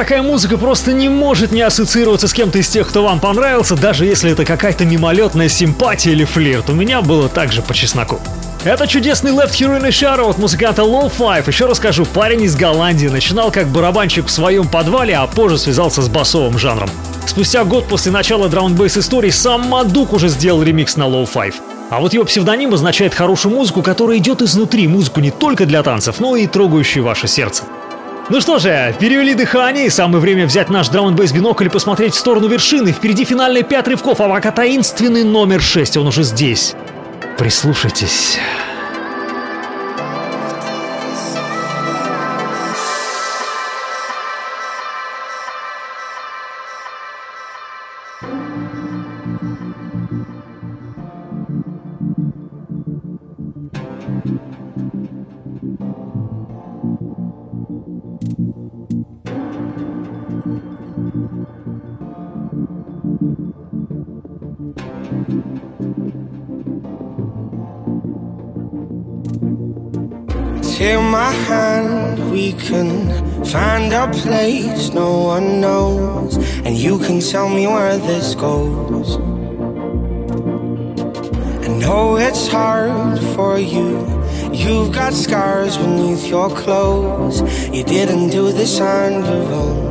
Speaker 8: Такая музыка просто не может не ассоциироваться с кем-то из тех, кто вам понравился, даже если это какая-то мимолетная симпатия или флирт. У меня было так же по чесноку. Это чудесный Left Hero in a Shadow от музыканта Low Five. Еще расскажу, парень из Голландии начинал как барабанщик в своем подвале, а позже связался с басовым жанром. Спустя год после начала драундбейс истории сам Мадук уже сделал ремикс на Low Five. А вот его псевдоним означает хорошую музыку, которая идет изнутри, музыку не только для танцев, но и трогающую ваше сердце. Ну что же, перевели дыхание, и самое время взять наш драунбейс бинокль и посмотреть в сторону вершины. Впереди финальные пять рывков, а пока таинственный номер 6, он уже здесь. Прислушайтесь.
Speaker 34: Can find a place no one knows, and you can tell me where this goes. I know it's hard for you. You've got scars beneath your clothes. You didn't do this on your own.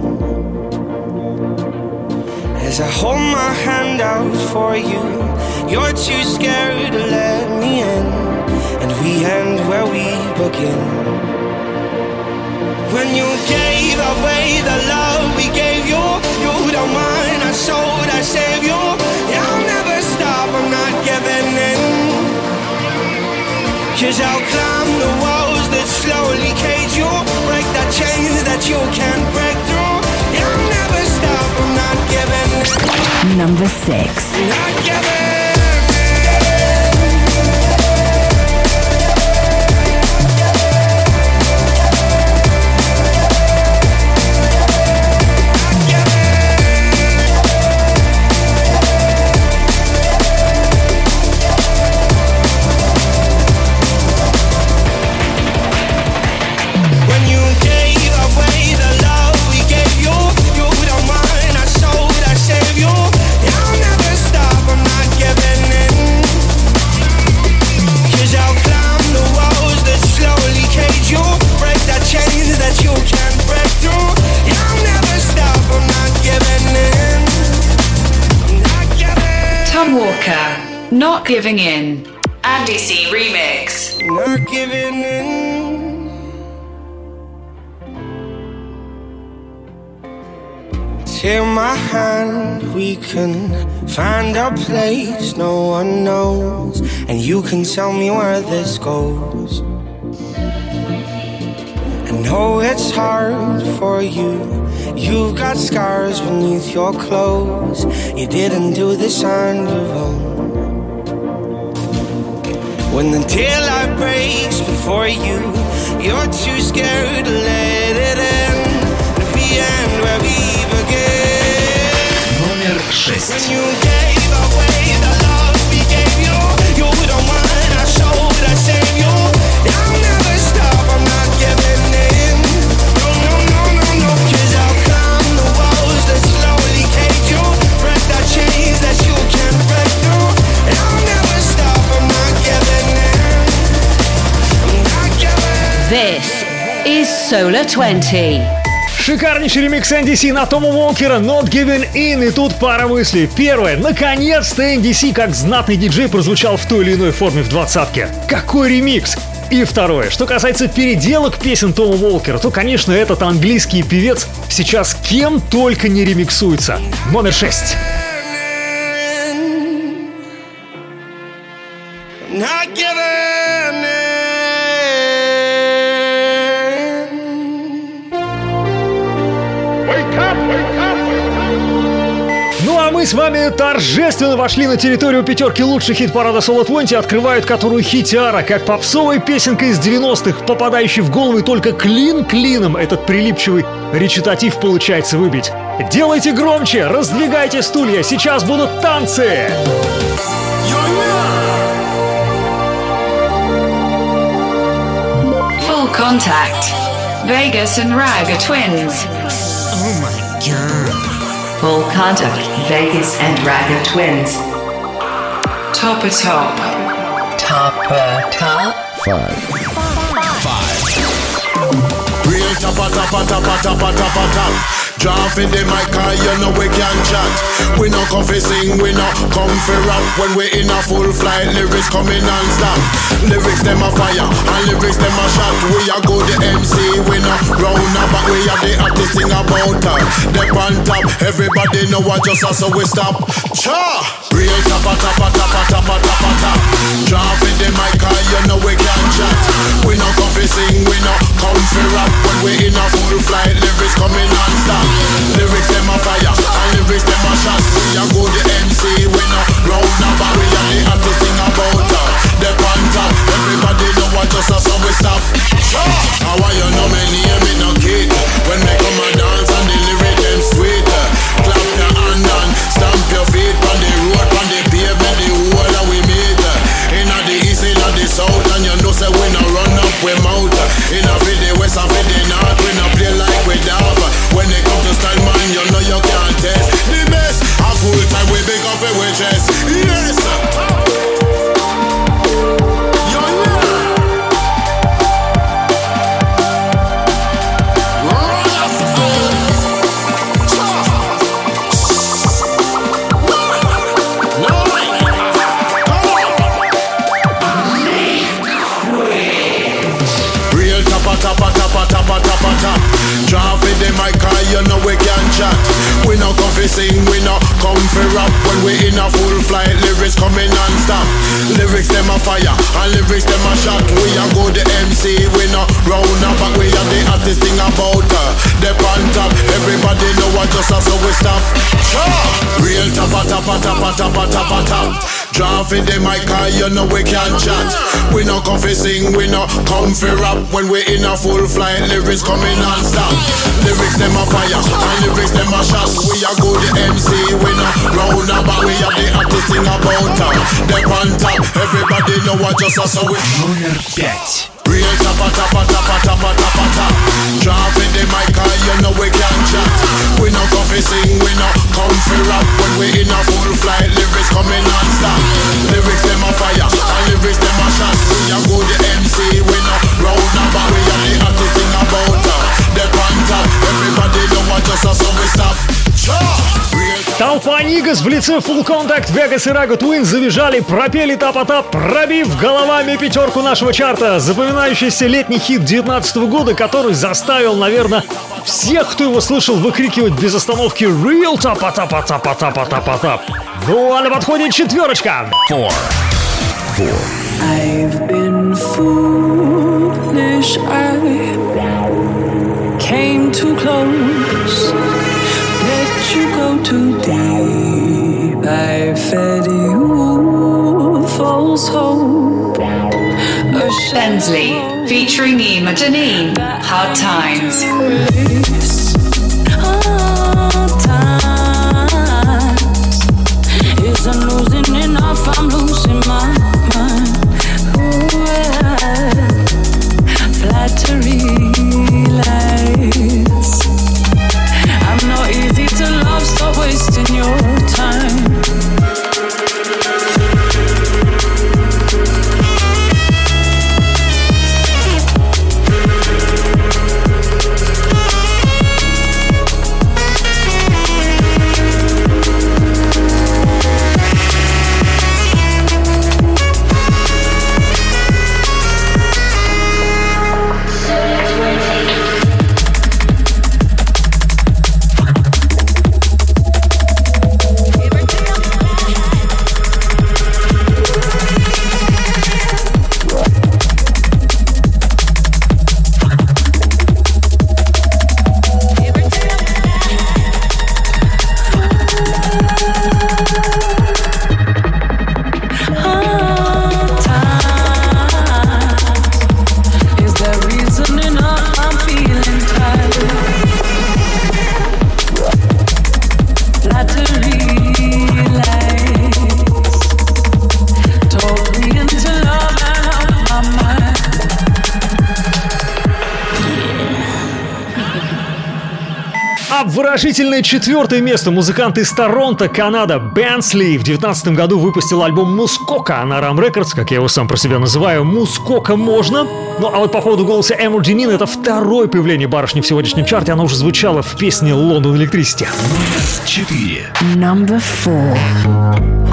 Speaker 34: As I hold my hand out for you, you're too scared to let me in. And we end where we begin. When you gave away the love we gave you, you don't mind. I sold, I saved you. Yeah, I'll never stop, I'm not giving in. Cause I'll climb the walls that slowly cage you, break the chains that you can't break through. Yeah, I'll never stop, I'm not giving in. Number six. Not Giving In.
Speaker 6: Andy C Remix.
Speaker 34: Not giving in. Take my hand, we can find a place no one knows, and you can tell me where this goes. I know it's hard for you. You've got scars beneath your clothes. You didn't do this on your own. When the daylight breaks before you, you're too scared to let it end. If we end where we begin.
Speaker 19: Номер шесть.
Speaker 30: Solar 20.
Speaker 8: Шикарнейший ремикс NDC на Тома Уолкера Not Giving In. И тут пара мыслей. Первое. Наконец-то NDC как знатный диджей прозвучал в той или иной форме в двадцатке. Какой ремикс! И второе. Что касается переделок песен Тома Уолкера, то, конечно, этот английский певец сейчас кем только не ремиксуется. Номер шесть.
Speaker 34: Not giving
Speaker 8: мы с вами торжественно вошли на территорию пятерки лучших хит-парада Соло 20, открывают которую хитяра, как попсовая песенка из 90-х, попадающий в голову и только клин клином этот прилипчивый речитатив получается выбить. Делайте громче, раздвигайте стулья, сейчас будут танцы!
Speaker 6: Full Contact. Vegas and Rag are twins.
Speaker 36: Oh my god.
Speaker 25: Full Contact, Vegas and Raga Twins.
Speaker 6: Top a top.
Speaker 25: Top a top. Five. Five.
Speaker 37: Real top of top of top top top top. Drop in the mic, you know we can chat. We no come fi sing, we no come fi rap. When we in a full flight, lyrics coming non-stop. Lyrics them a fire, and lyrics them a shot. We a go the MC, we no round about. We are the artist thing about her. They on top, everybody know what just us, so we stop. Cha! Real tappa tappa tappa tappa tappa tap. Drop in the mic, you know we can chat. We no come fi sing, we no come fi rap. When we in a full flight, lyrics coming non-stop. Lyrics them a fire, and lyrics them a shot. We a go the MC, we no round about. We are the artist thing about her. They on everybody know what just us, so we stop. Cha! How I you know me name me no kid? When me come a dance and the lyric them sweet. Clap your hand and stamp your feet on the road, on the pavement, the whole that we meet. Inna the east, inna the south, and you know say we no run up we mouth. Inna the west and the north, we no play like we dab. When it come to style, man, you know you can't test the best. A full time we big up a waitress. Yes. Sing, no come for rap when we in a full flight. Lyrics coming non-stop. Lyrics them a fire and lyrics them a shot. We a go the MC, no round up, but we are the hottest thing about her. The on top, everybody know what just us so we stop. Real tappa tappa tappa tappa tappa tap. Drafting them mic cause you know we can't chat. We no come fi sing, we no come fi rap. When we in a full flight, lyrics coming non-stop. Lyrics them a fire, and lyrics them a shot. We a good MC, we no round about. We a the hottest thing about town Them on top, everybody know I just a so we
Speaker 19: Lunar 5
Speaker 37: Real tappa tappa tappa tappa tappa tap. Drop in the mic, cause you know we can chat. We no come fi sing, we no come fi rap when we in a full flight. Lyrics coming non-stop. Lyrics them a fire and lyrics them a shot. We a go the MC, we no round but we are the hottest thing about her. The on top, everybody know what just us so we stop. Cha!
Speaker 8: Толпа Нигас в лице Full Contact, Vegas и Rago Twins завизжали, пропели тап-а-тап, пробив головами пятерку нашего чарта. Запоминающийся летний хит 19 года, который заставил, наверное, всех, кто его слышал, выкрикивать без остановки «Real тапа-тапа-тапа-тапа-тапа-тап». Ну, а на подходе четверочка.
Speaker 19: Four. Four.
Speaker 10: I've been foolish. I came too close. so today by Fetty Wolf, false hope.
Speaker 6: Bensley, featuring Ema Janine, Hard Times.
Speaker 10: I'm losing enough, I'm losing
Speaker 8: Обворожительное четвертое место музыкант из Торонто, Канада, Бенсли в 19 году выпустил альбом Мускока на Ram Records, как я его сам про себя называю. Мускока можно. Ну а вот по поводу голоса Эмерджи Нин, это второе появление барышни в сегодняшнем чарте. Она уже звучала в песне Лондон Электрисити.
Speaker 19: Четыре.
Speaker 26: Number four.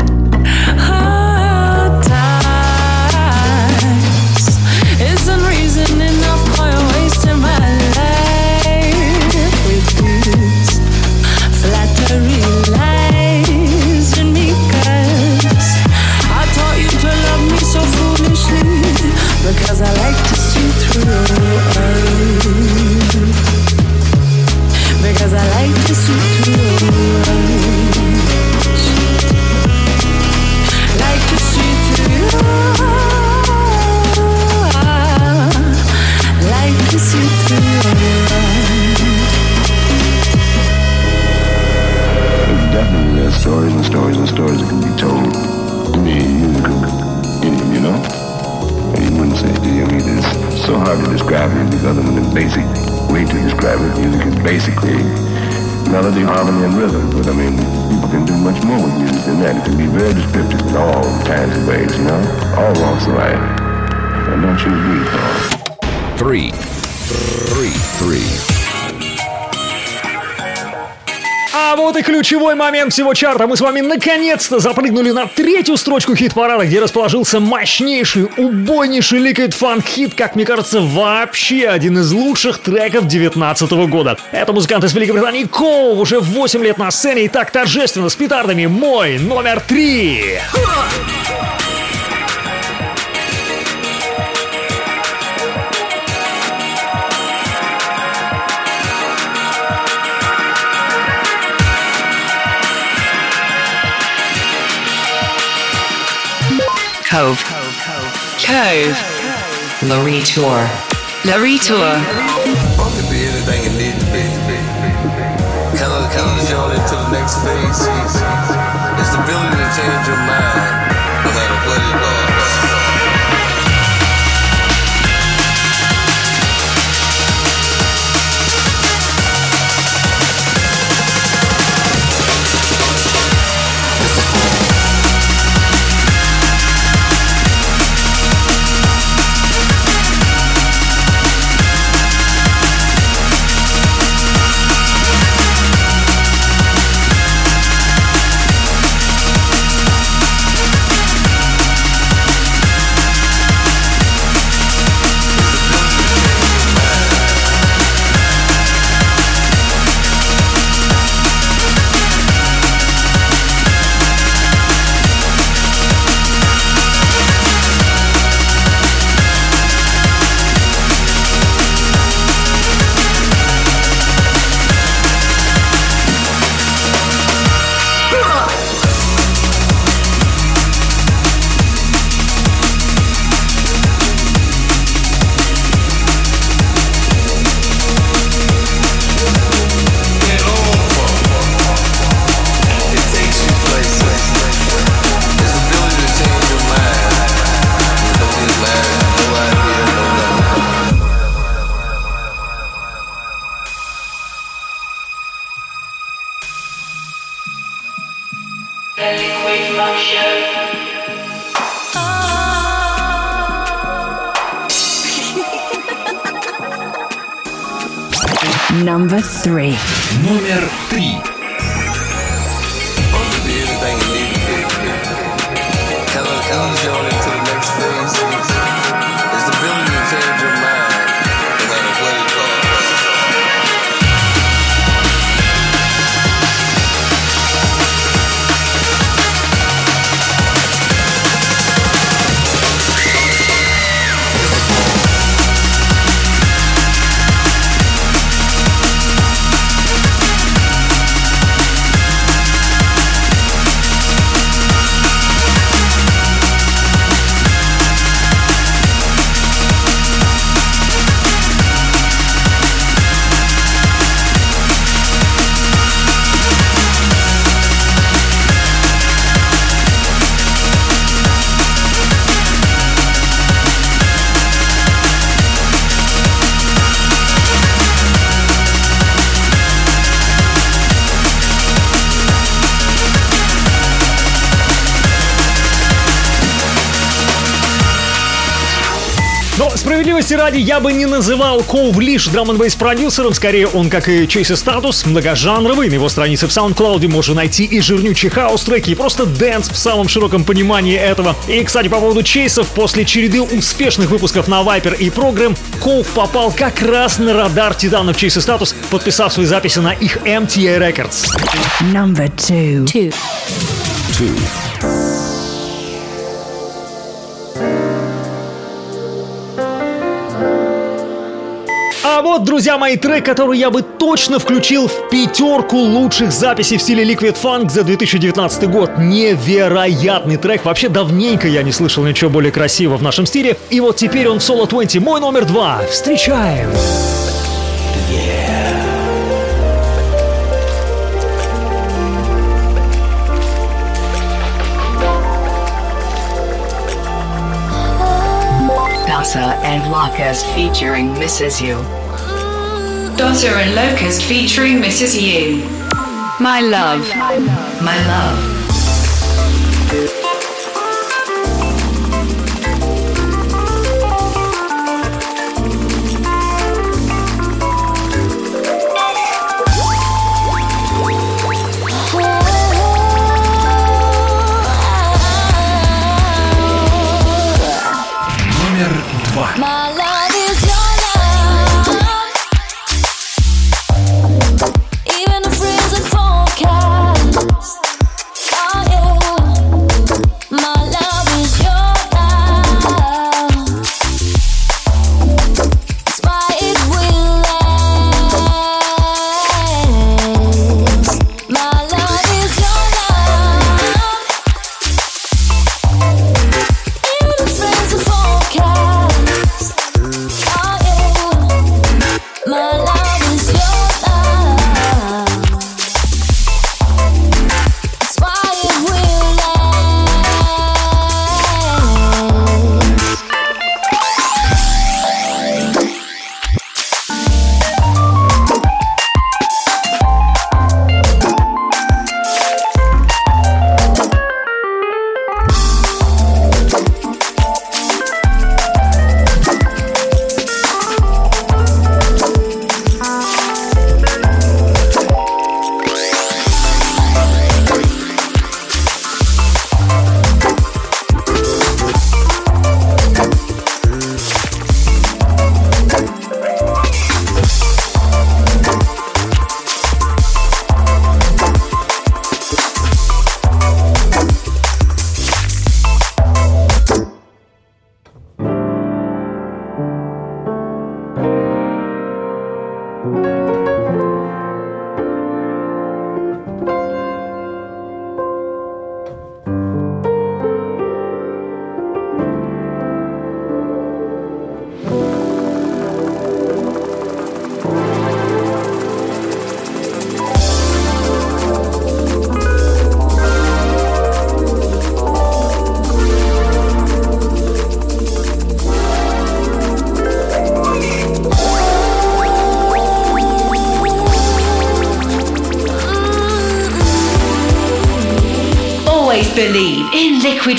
Speaker 38: Describe. Music is basically melody, harmony, and rhythm. But I mean, people can do much more with music than that. It can be very descriptive in all kinds of ways, you know? All walks of life. And don't you agree, Paul?
Speaker 19: Three. Three. Three.
Speaker 8: А вот и ключевой момент всего чарта. Мы с вами наконец-то запрыгнули на третью строчку хит-парада, где расположился мощнейший, убойнейший Liquid Funk хит, как мне кажется, вообще один из лучших треков 2019 года. Это музыкант из Великобритании Коу, уже 8 лет на сцене и так торжественно с петардами. Мой номер три.
Speaker 25: Cove. Cove. Larry Tour. Larry Tour.
Speaker 39: Funk could be anything it need to be. Kind of, kind of shown into the next phase. It's the ability to change your mind,
Speaker 8: справедливости ради я бы не называл Kove лишь drum n продюсером, скорее он, как и Chase & Status, многожанровый. На его странице в SoundCloud можно найти и жирнючий хаус-треки, и просто dance в самом широком понимании этого. И, кстати, по поводу Chase ов, после череды успешных выпусков на Viper и Program, Kove попал как раз на радар титанов Chase & Status, подписав свои записи на их MTA Records.
Speaker 26: Number two. Two.
Speaker 8: А вот, друзья мои, трек, который я бы точно включил в пятерку лучших записей в стиле Liquid Funk за 2019 год. Невероятный трек. Вообще давненько я не слышал ничего более красивого в нашем стиле. И вот теперь он в Solo 20. Мой номер два. Встречаем.
Speaker 6: And Locust featuring Mrs. You.
Speaker 30: Dotter and Locust featuring Mrs. You.
Speaker 6: My love. My love.
Speaker 30: believe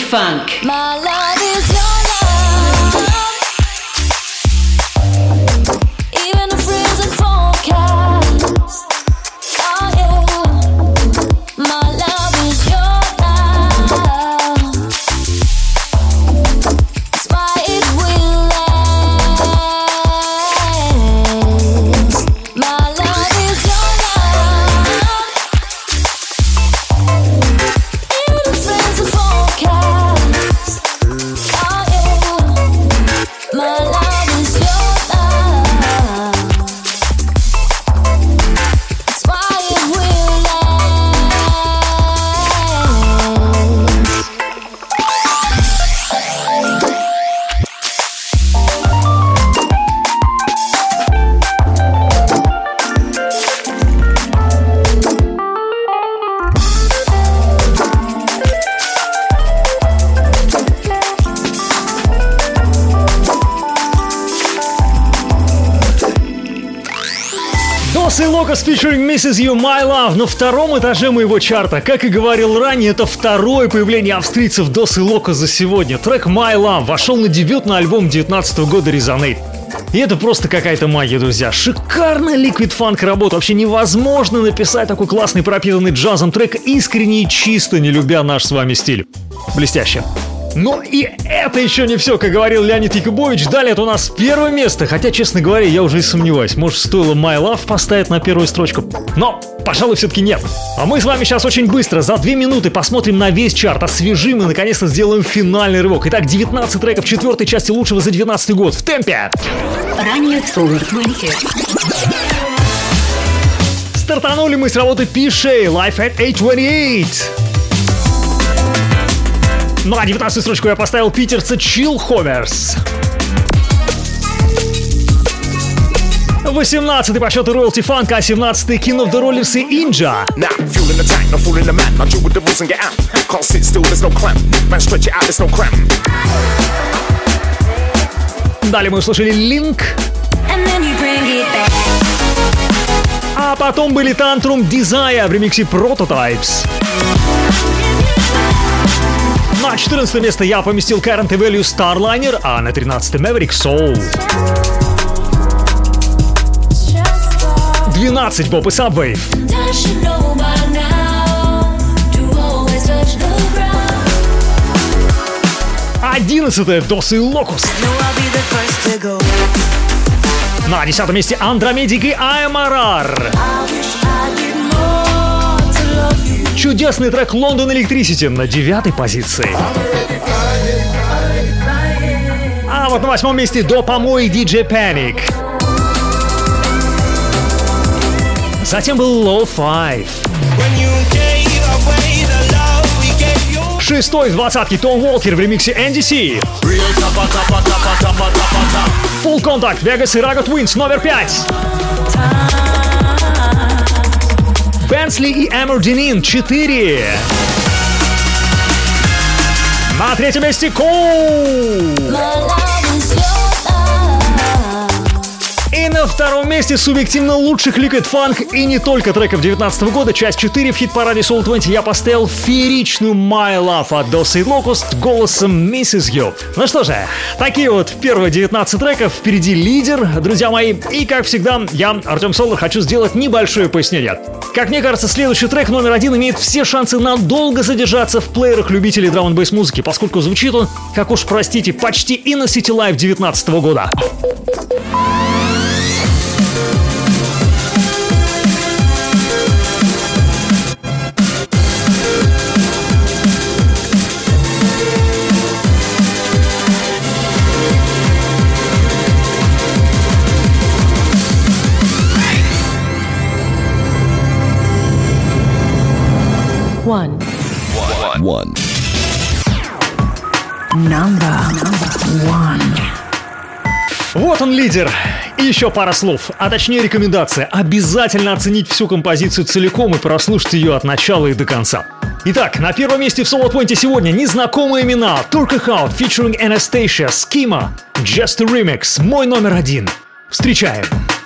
Speaker 8: fun. Mrs. You My Love на втором этаже моего чарта. Как и говорил ранее, это второе появление австрийцев Дос и Локос за сегодня. Трек My Love вошел на дебютный альбом 19 года Resonate. И это просто какая-то магия, друзья. Шикарная ликвид фанк работа. Вообще невозможно написать такой классный пропитанный джазом трек искренне и чисто, не любя наш с вами стиль. Блестяще. Но и это еще не все, как говорил Леонид Якубович. Далее это у нас первое место. Хотя, честно говоря, я уже и сомневаюсь. Может, стоило My Love поставить на первую строчку. Но, пожалуй, все-таки нет. А мы с вами сейчас очень быстро, за две минуты посмотрим на весь чарт, освежим и наконец-то сделаем финальный рывок. Итак, 19 треков четвертой части лучшего за 19 год. В темпе!
Speaker 30: Ранее Solar 20.
Speaker 8: Стартанули мы с работы Пишей Life at Age 28. Ну а 19 строчку я поставил питерца Chill Homers. 18 по счету Royalty Funk, а 17 King of the Rollers и Инджа.
Speaker 17: Now, fueling the tank, no fooling the man. I deal with the rules and get out. Can't sit still, there's no clamp. Man, stretch it out, there's no cramp.
Speaker 8: Далее мы услышали Link,
Speaker 10: And then you bring it back.
Speaker 8: а потом были Tantrum Desire в ремиксе Prototypes. На 14 место я поместил Current Value Starliner, а на 13 Maverick Soul. 12 Bob и Subway.
Speaker 10: I should know by now to always touch the ground.
Speaker 8: 11 Дос и Локус.
Speaker 11: I'll.
Speaker 8: На 10 месте Андромедик и Аймарар.
Speaker 11: I
Speaker 8: Чудесный трек London Electricity на девятой позиции. А вот на восьмом месте до помои DJ Panic. Затем был Low Five. Шестой из двадцатки Том Уолкер в ремиксе NDC. Full Contact, Vegas и Raga Twins номер пять. Бенсли и Эмердинин 4. На третьем месте Коул. На втором месте субъективно лучших Liquid Funk и не только треков 19 года, часть 4 в хит-параде Soul 20 я поставил фееричную My Love от Dosa и Locust голосом Mrs. You. Ну что же, такие вот первые 19 треков, впереди лидер, друзья мои, и как всегда, я, Артем Солар, хочу сделать небольшое пояснение. Как мне кажется, следующий трек номер один имеет все шансы надолго задержаться в плеерах любителей драм н музыки, поскольку звучит он, как уж простите, почти и на City Live 19 года. Лидер. И еще пара слов, а точнее рекомендация. Обязательно оценить всю композицию целиком и прослушать ее от начала и до конца. Итак, на первом месте в Solo 20 сегодня незнакомые имена. Turka Hout featuring Anastasia, Schema, Just a Remix, мой номер один. Встречаем.
Speaker 10: Change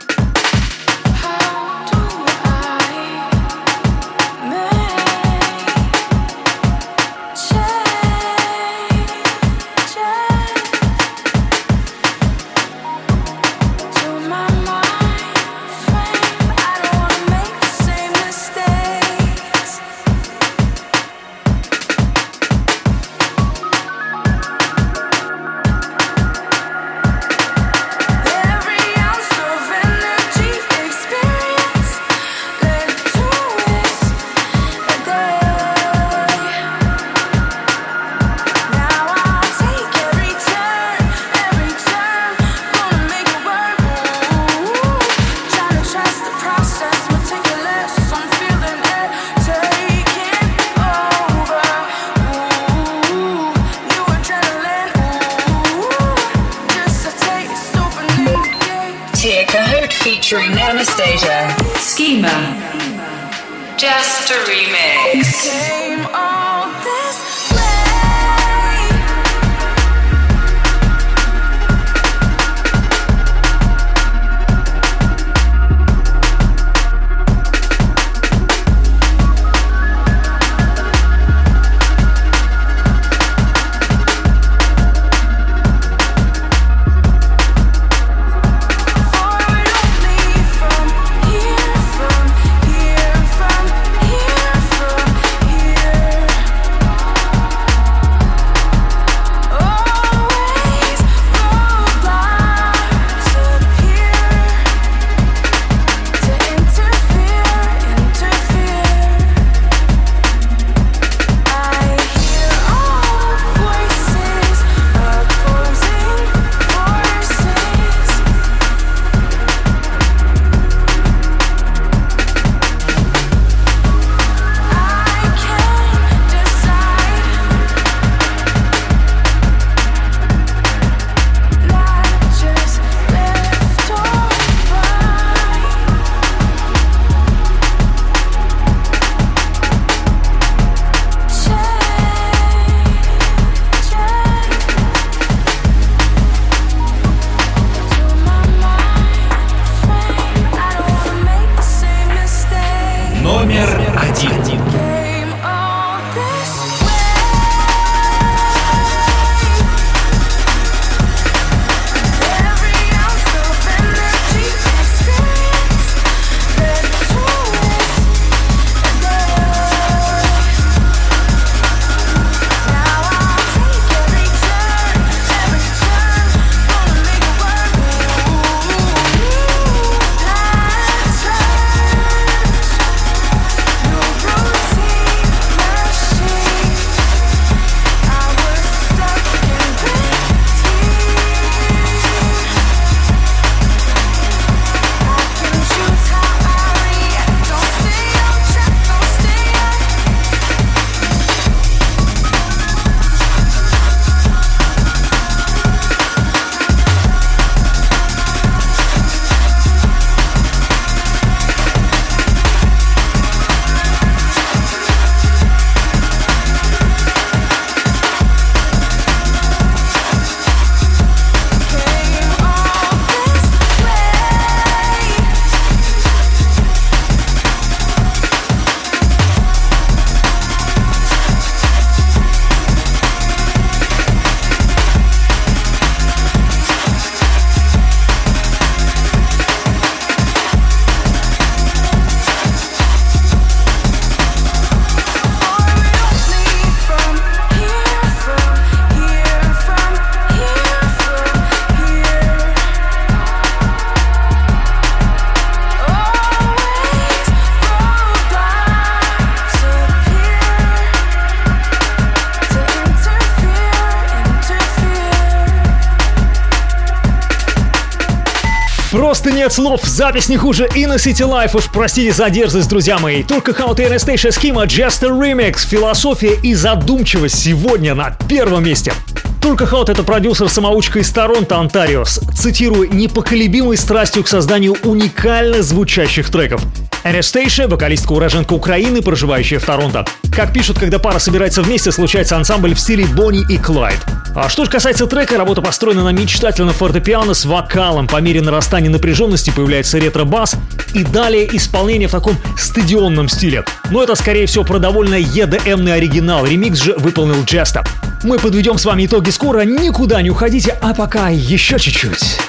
Speaker 8: нет слов, запись не хуже и на City Life, уж простите за дерзость, друзья мои. Только Хаут и Anastasia Schema Just a Remix, философия и задумчивость сегодня на первом месте. Только Хаут — это продюсер-самоучка из Торонто, Онтарио, с, цитирую, непоколебимой страстью к созданию уникально звучащих треков. Анастейша — вокалистка-уроженка Украины, проживающая в Торонто. Как пишут, когда пара собирается вместе, случается ансамбль в стиле Бонни и Клайд. А что же касается трека, работа построена на мечтательном фортепиано с вокалом. По мере нарастания напряженности появляется ретро-бас и далее исполнение в таком стадионном стиле. Но это, скорее всего, про довольно EDM-ный оригинал. Ремикс же выполнил Джеста. Мы подведем с вами итоги скоро, никуда не уходите, а пока еще чуть-чуть.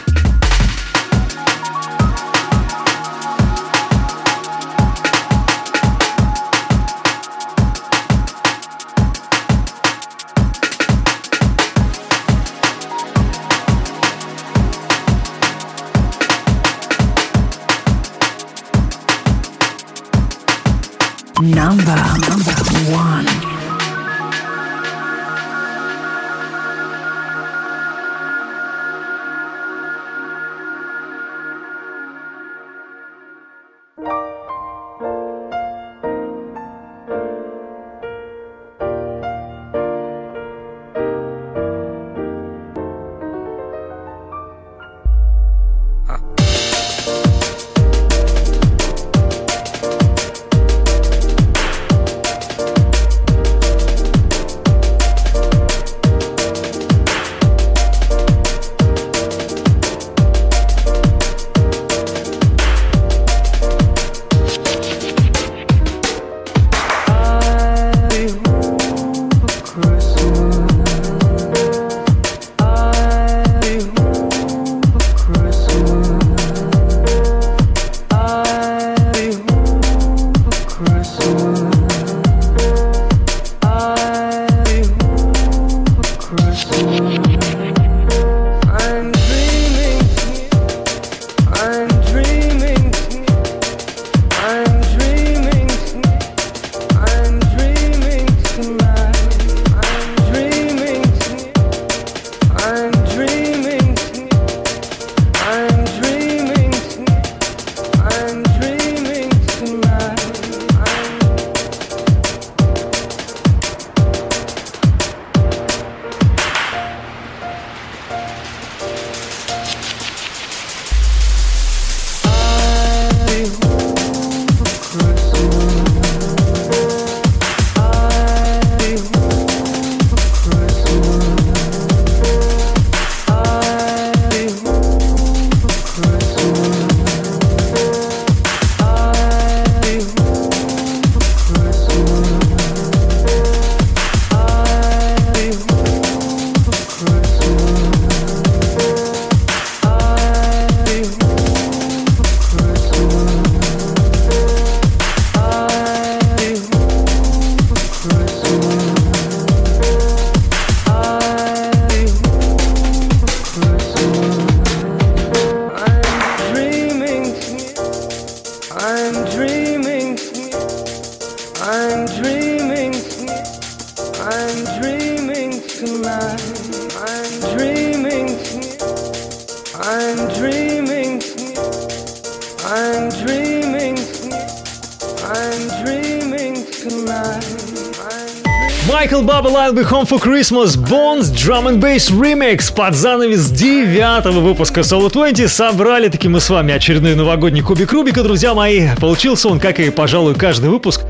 Speaker 8: Майкл Баббл I'll be home for Christmas Bones Drum and Bass Remix под занавес девятого выпуска Solo 20 собрали таки мы с вами очередной новогодний кубик Рубика, друзья мои. Получился он, как и, пожалуй, каждый выпуск,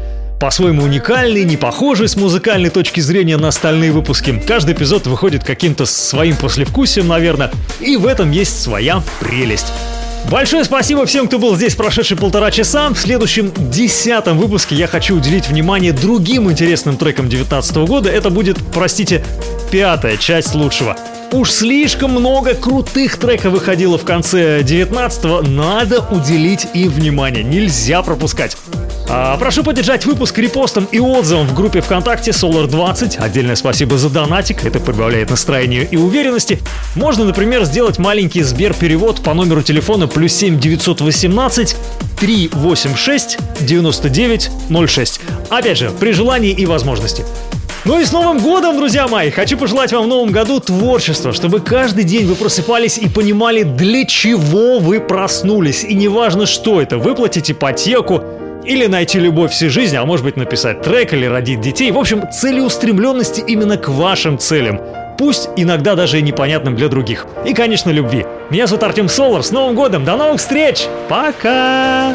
Speaker 8: по-своему уникальный, не похожий с музыкальной точки зрения на остальные выпуски. Каждый эпизод выходит каким-то своим послевкусием, наверное, и в этом есть своя прелесть. Большое спасибо всем, кто был здесь прошедшие полтора часа. В следующем десятом выпуске я хочу уделить внимание другим интересным трекам 2019 года. Это будет, простите, пятая часть лучшего. Уж слишком много крутых треков выходило в конце 19-го, надо уделить им внимание, нельзя пропускать. А, прошу поддержать выпуск репостом и отзывом в группе ВКонтакте Solar20. Отдельное спасибо за донатик, это прибавляет настроению и уверенности. Можно, например, сделать маленький Сбер-перевод по номеру телефона плюс 7 918 386 99 06. Опять же, при желании и возможности. Ну и с Новым годом, друзья мои! Хочу пожелать вам в Новом году творчества, чтобы каждый день вы просыпались и понимали, для чего вы проснулись. И неважно, что это, выплатить ипотеку, или найти любовь всей жизни, а может быть написать трек или родить детей. В общем, целеустремленности именно к вашим целям. Пусть иногда даже и непонятным для других. И, конечно, любви. Меня зовут Артем Солар. С Новым годом! До новых встреч! Пока!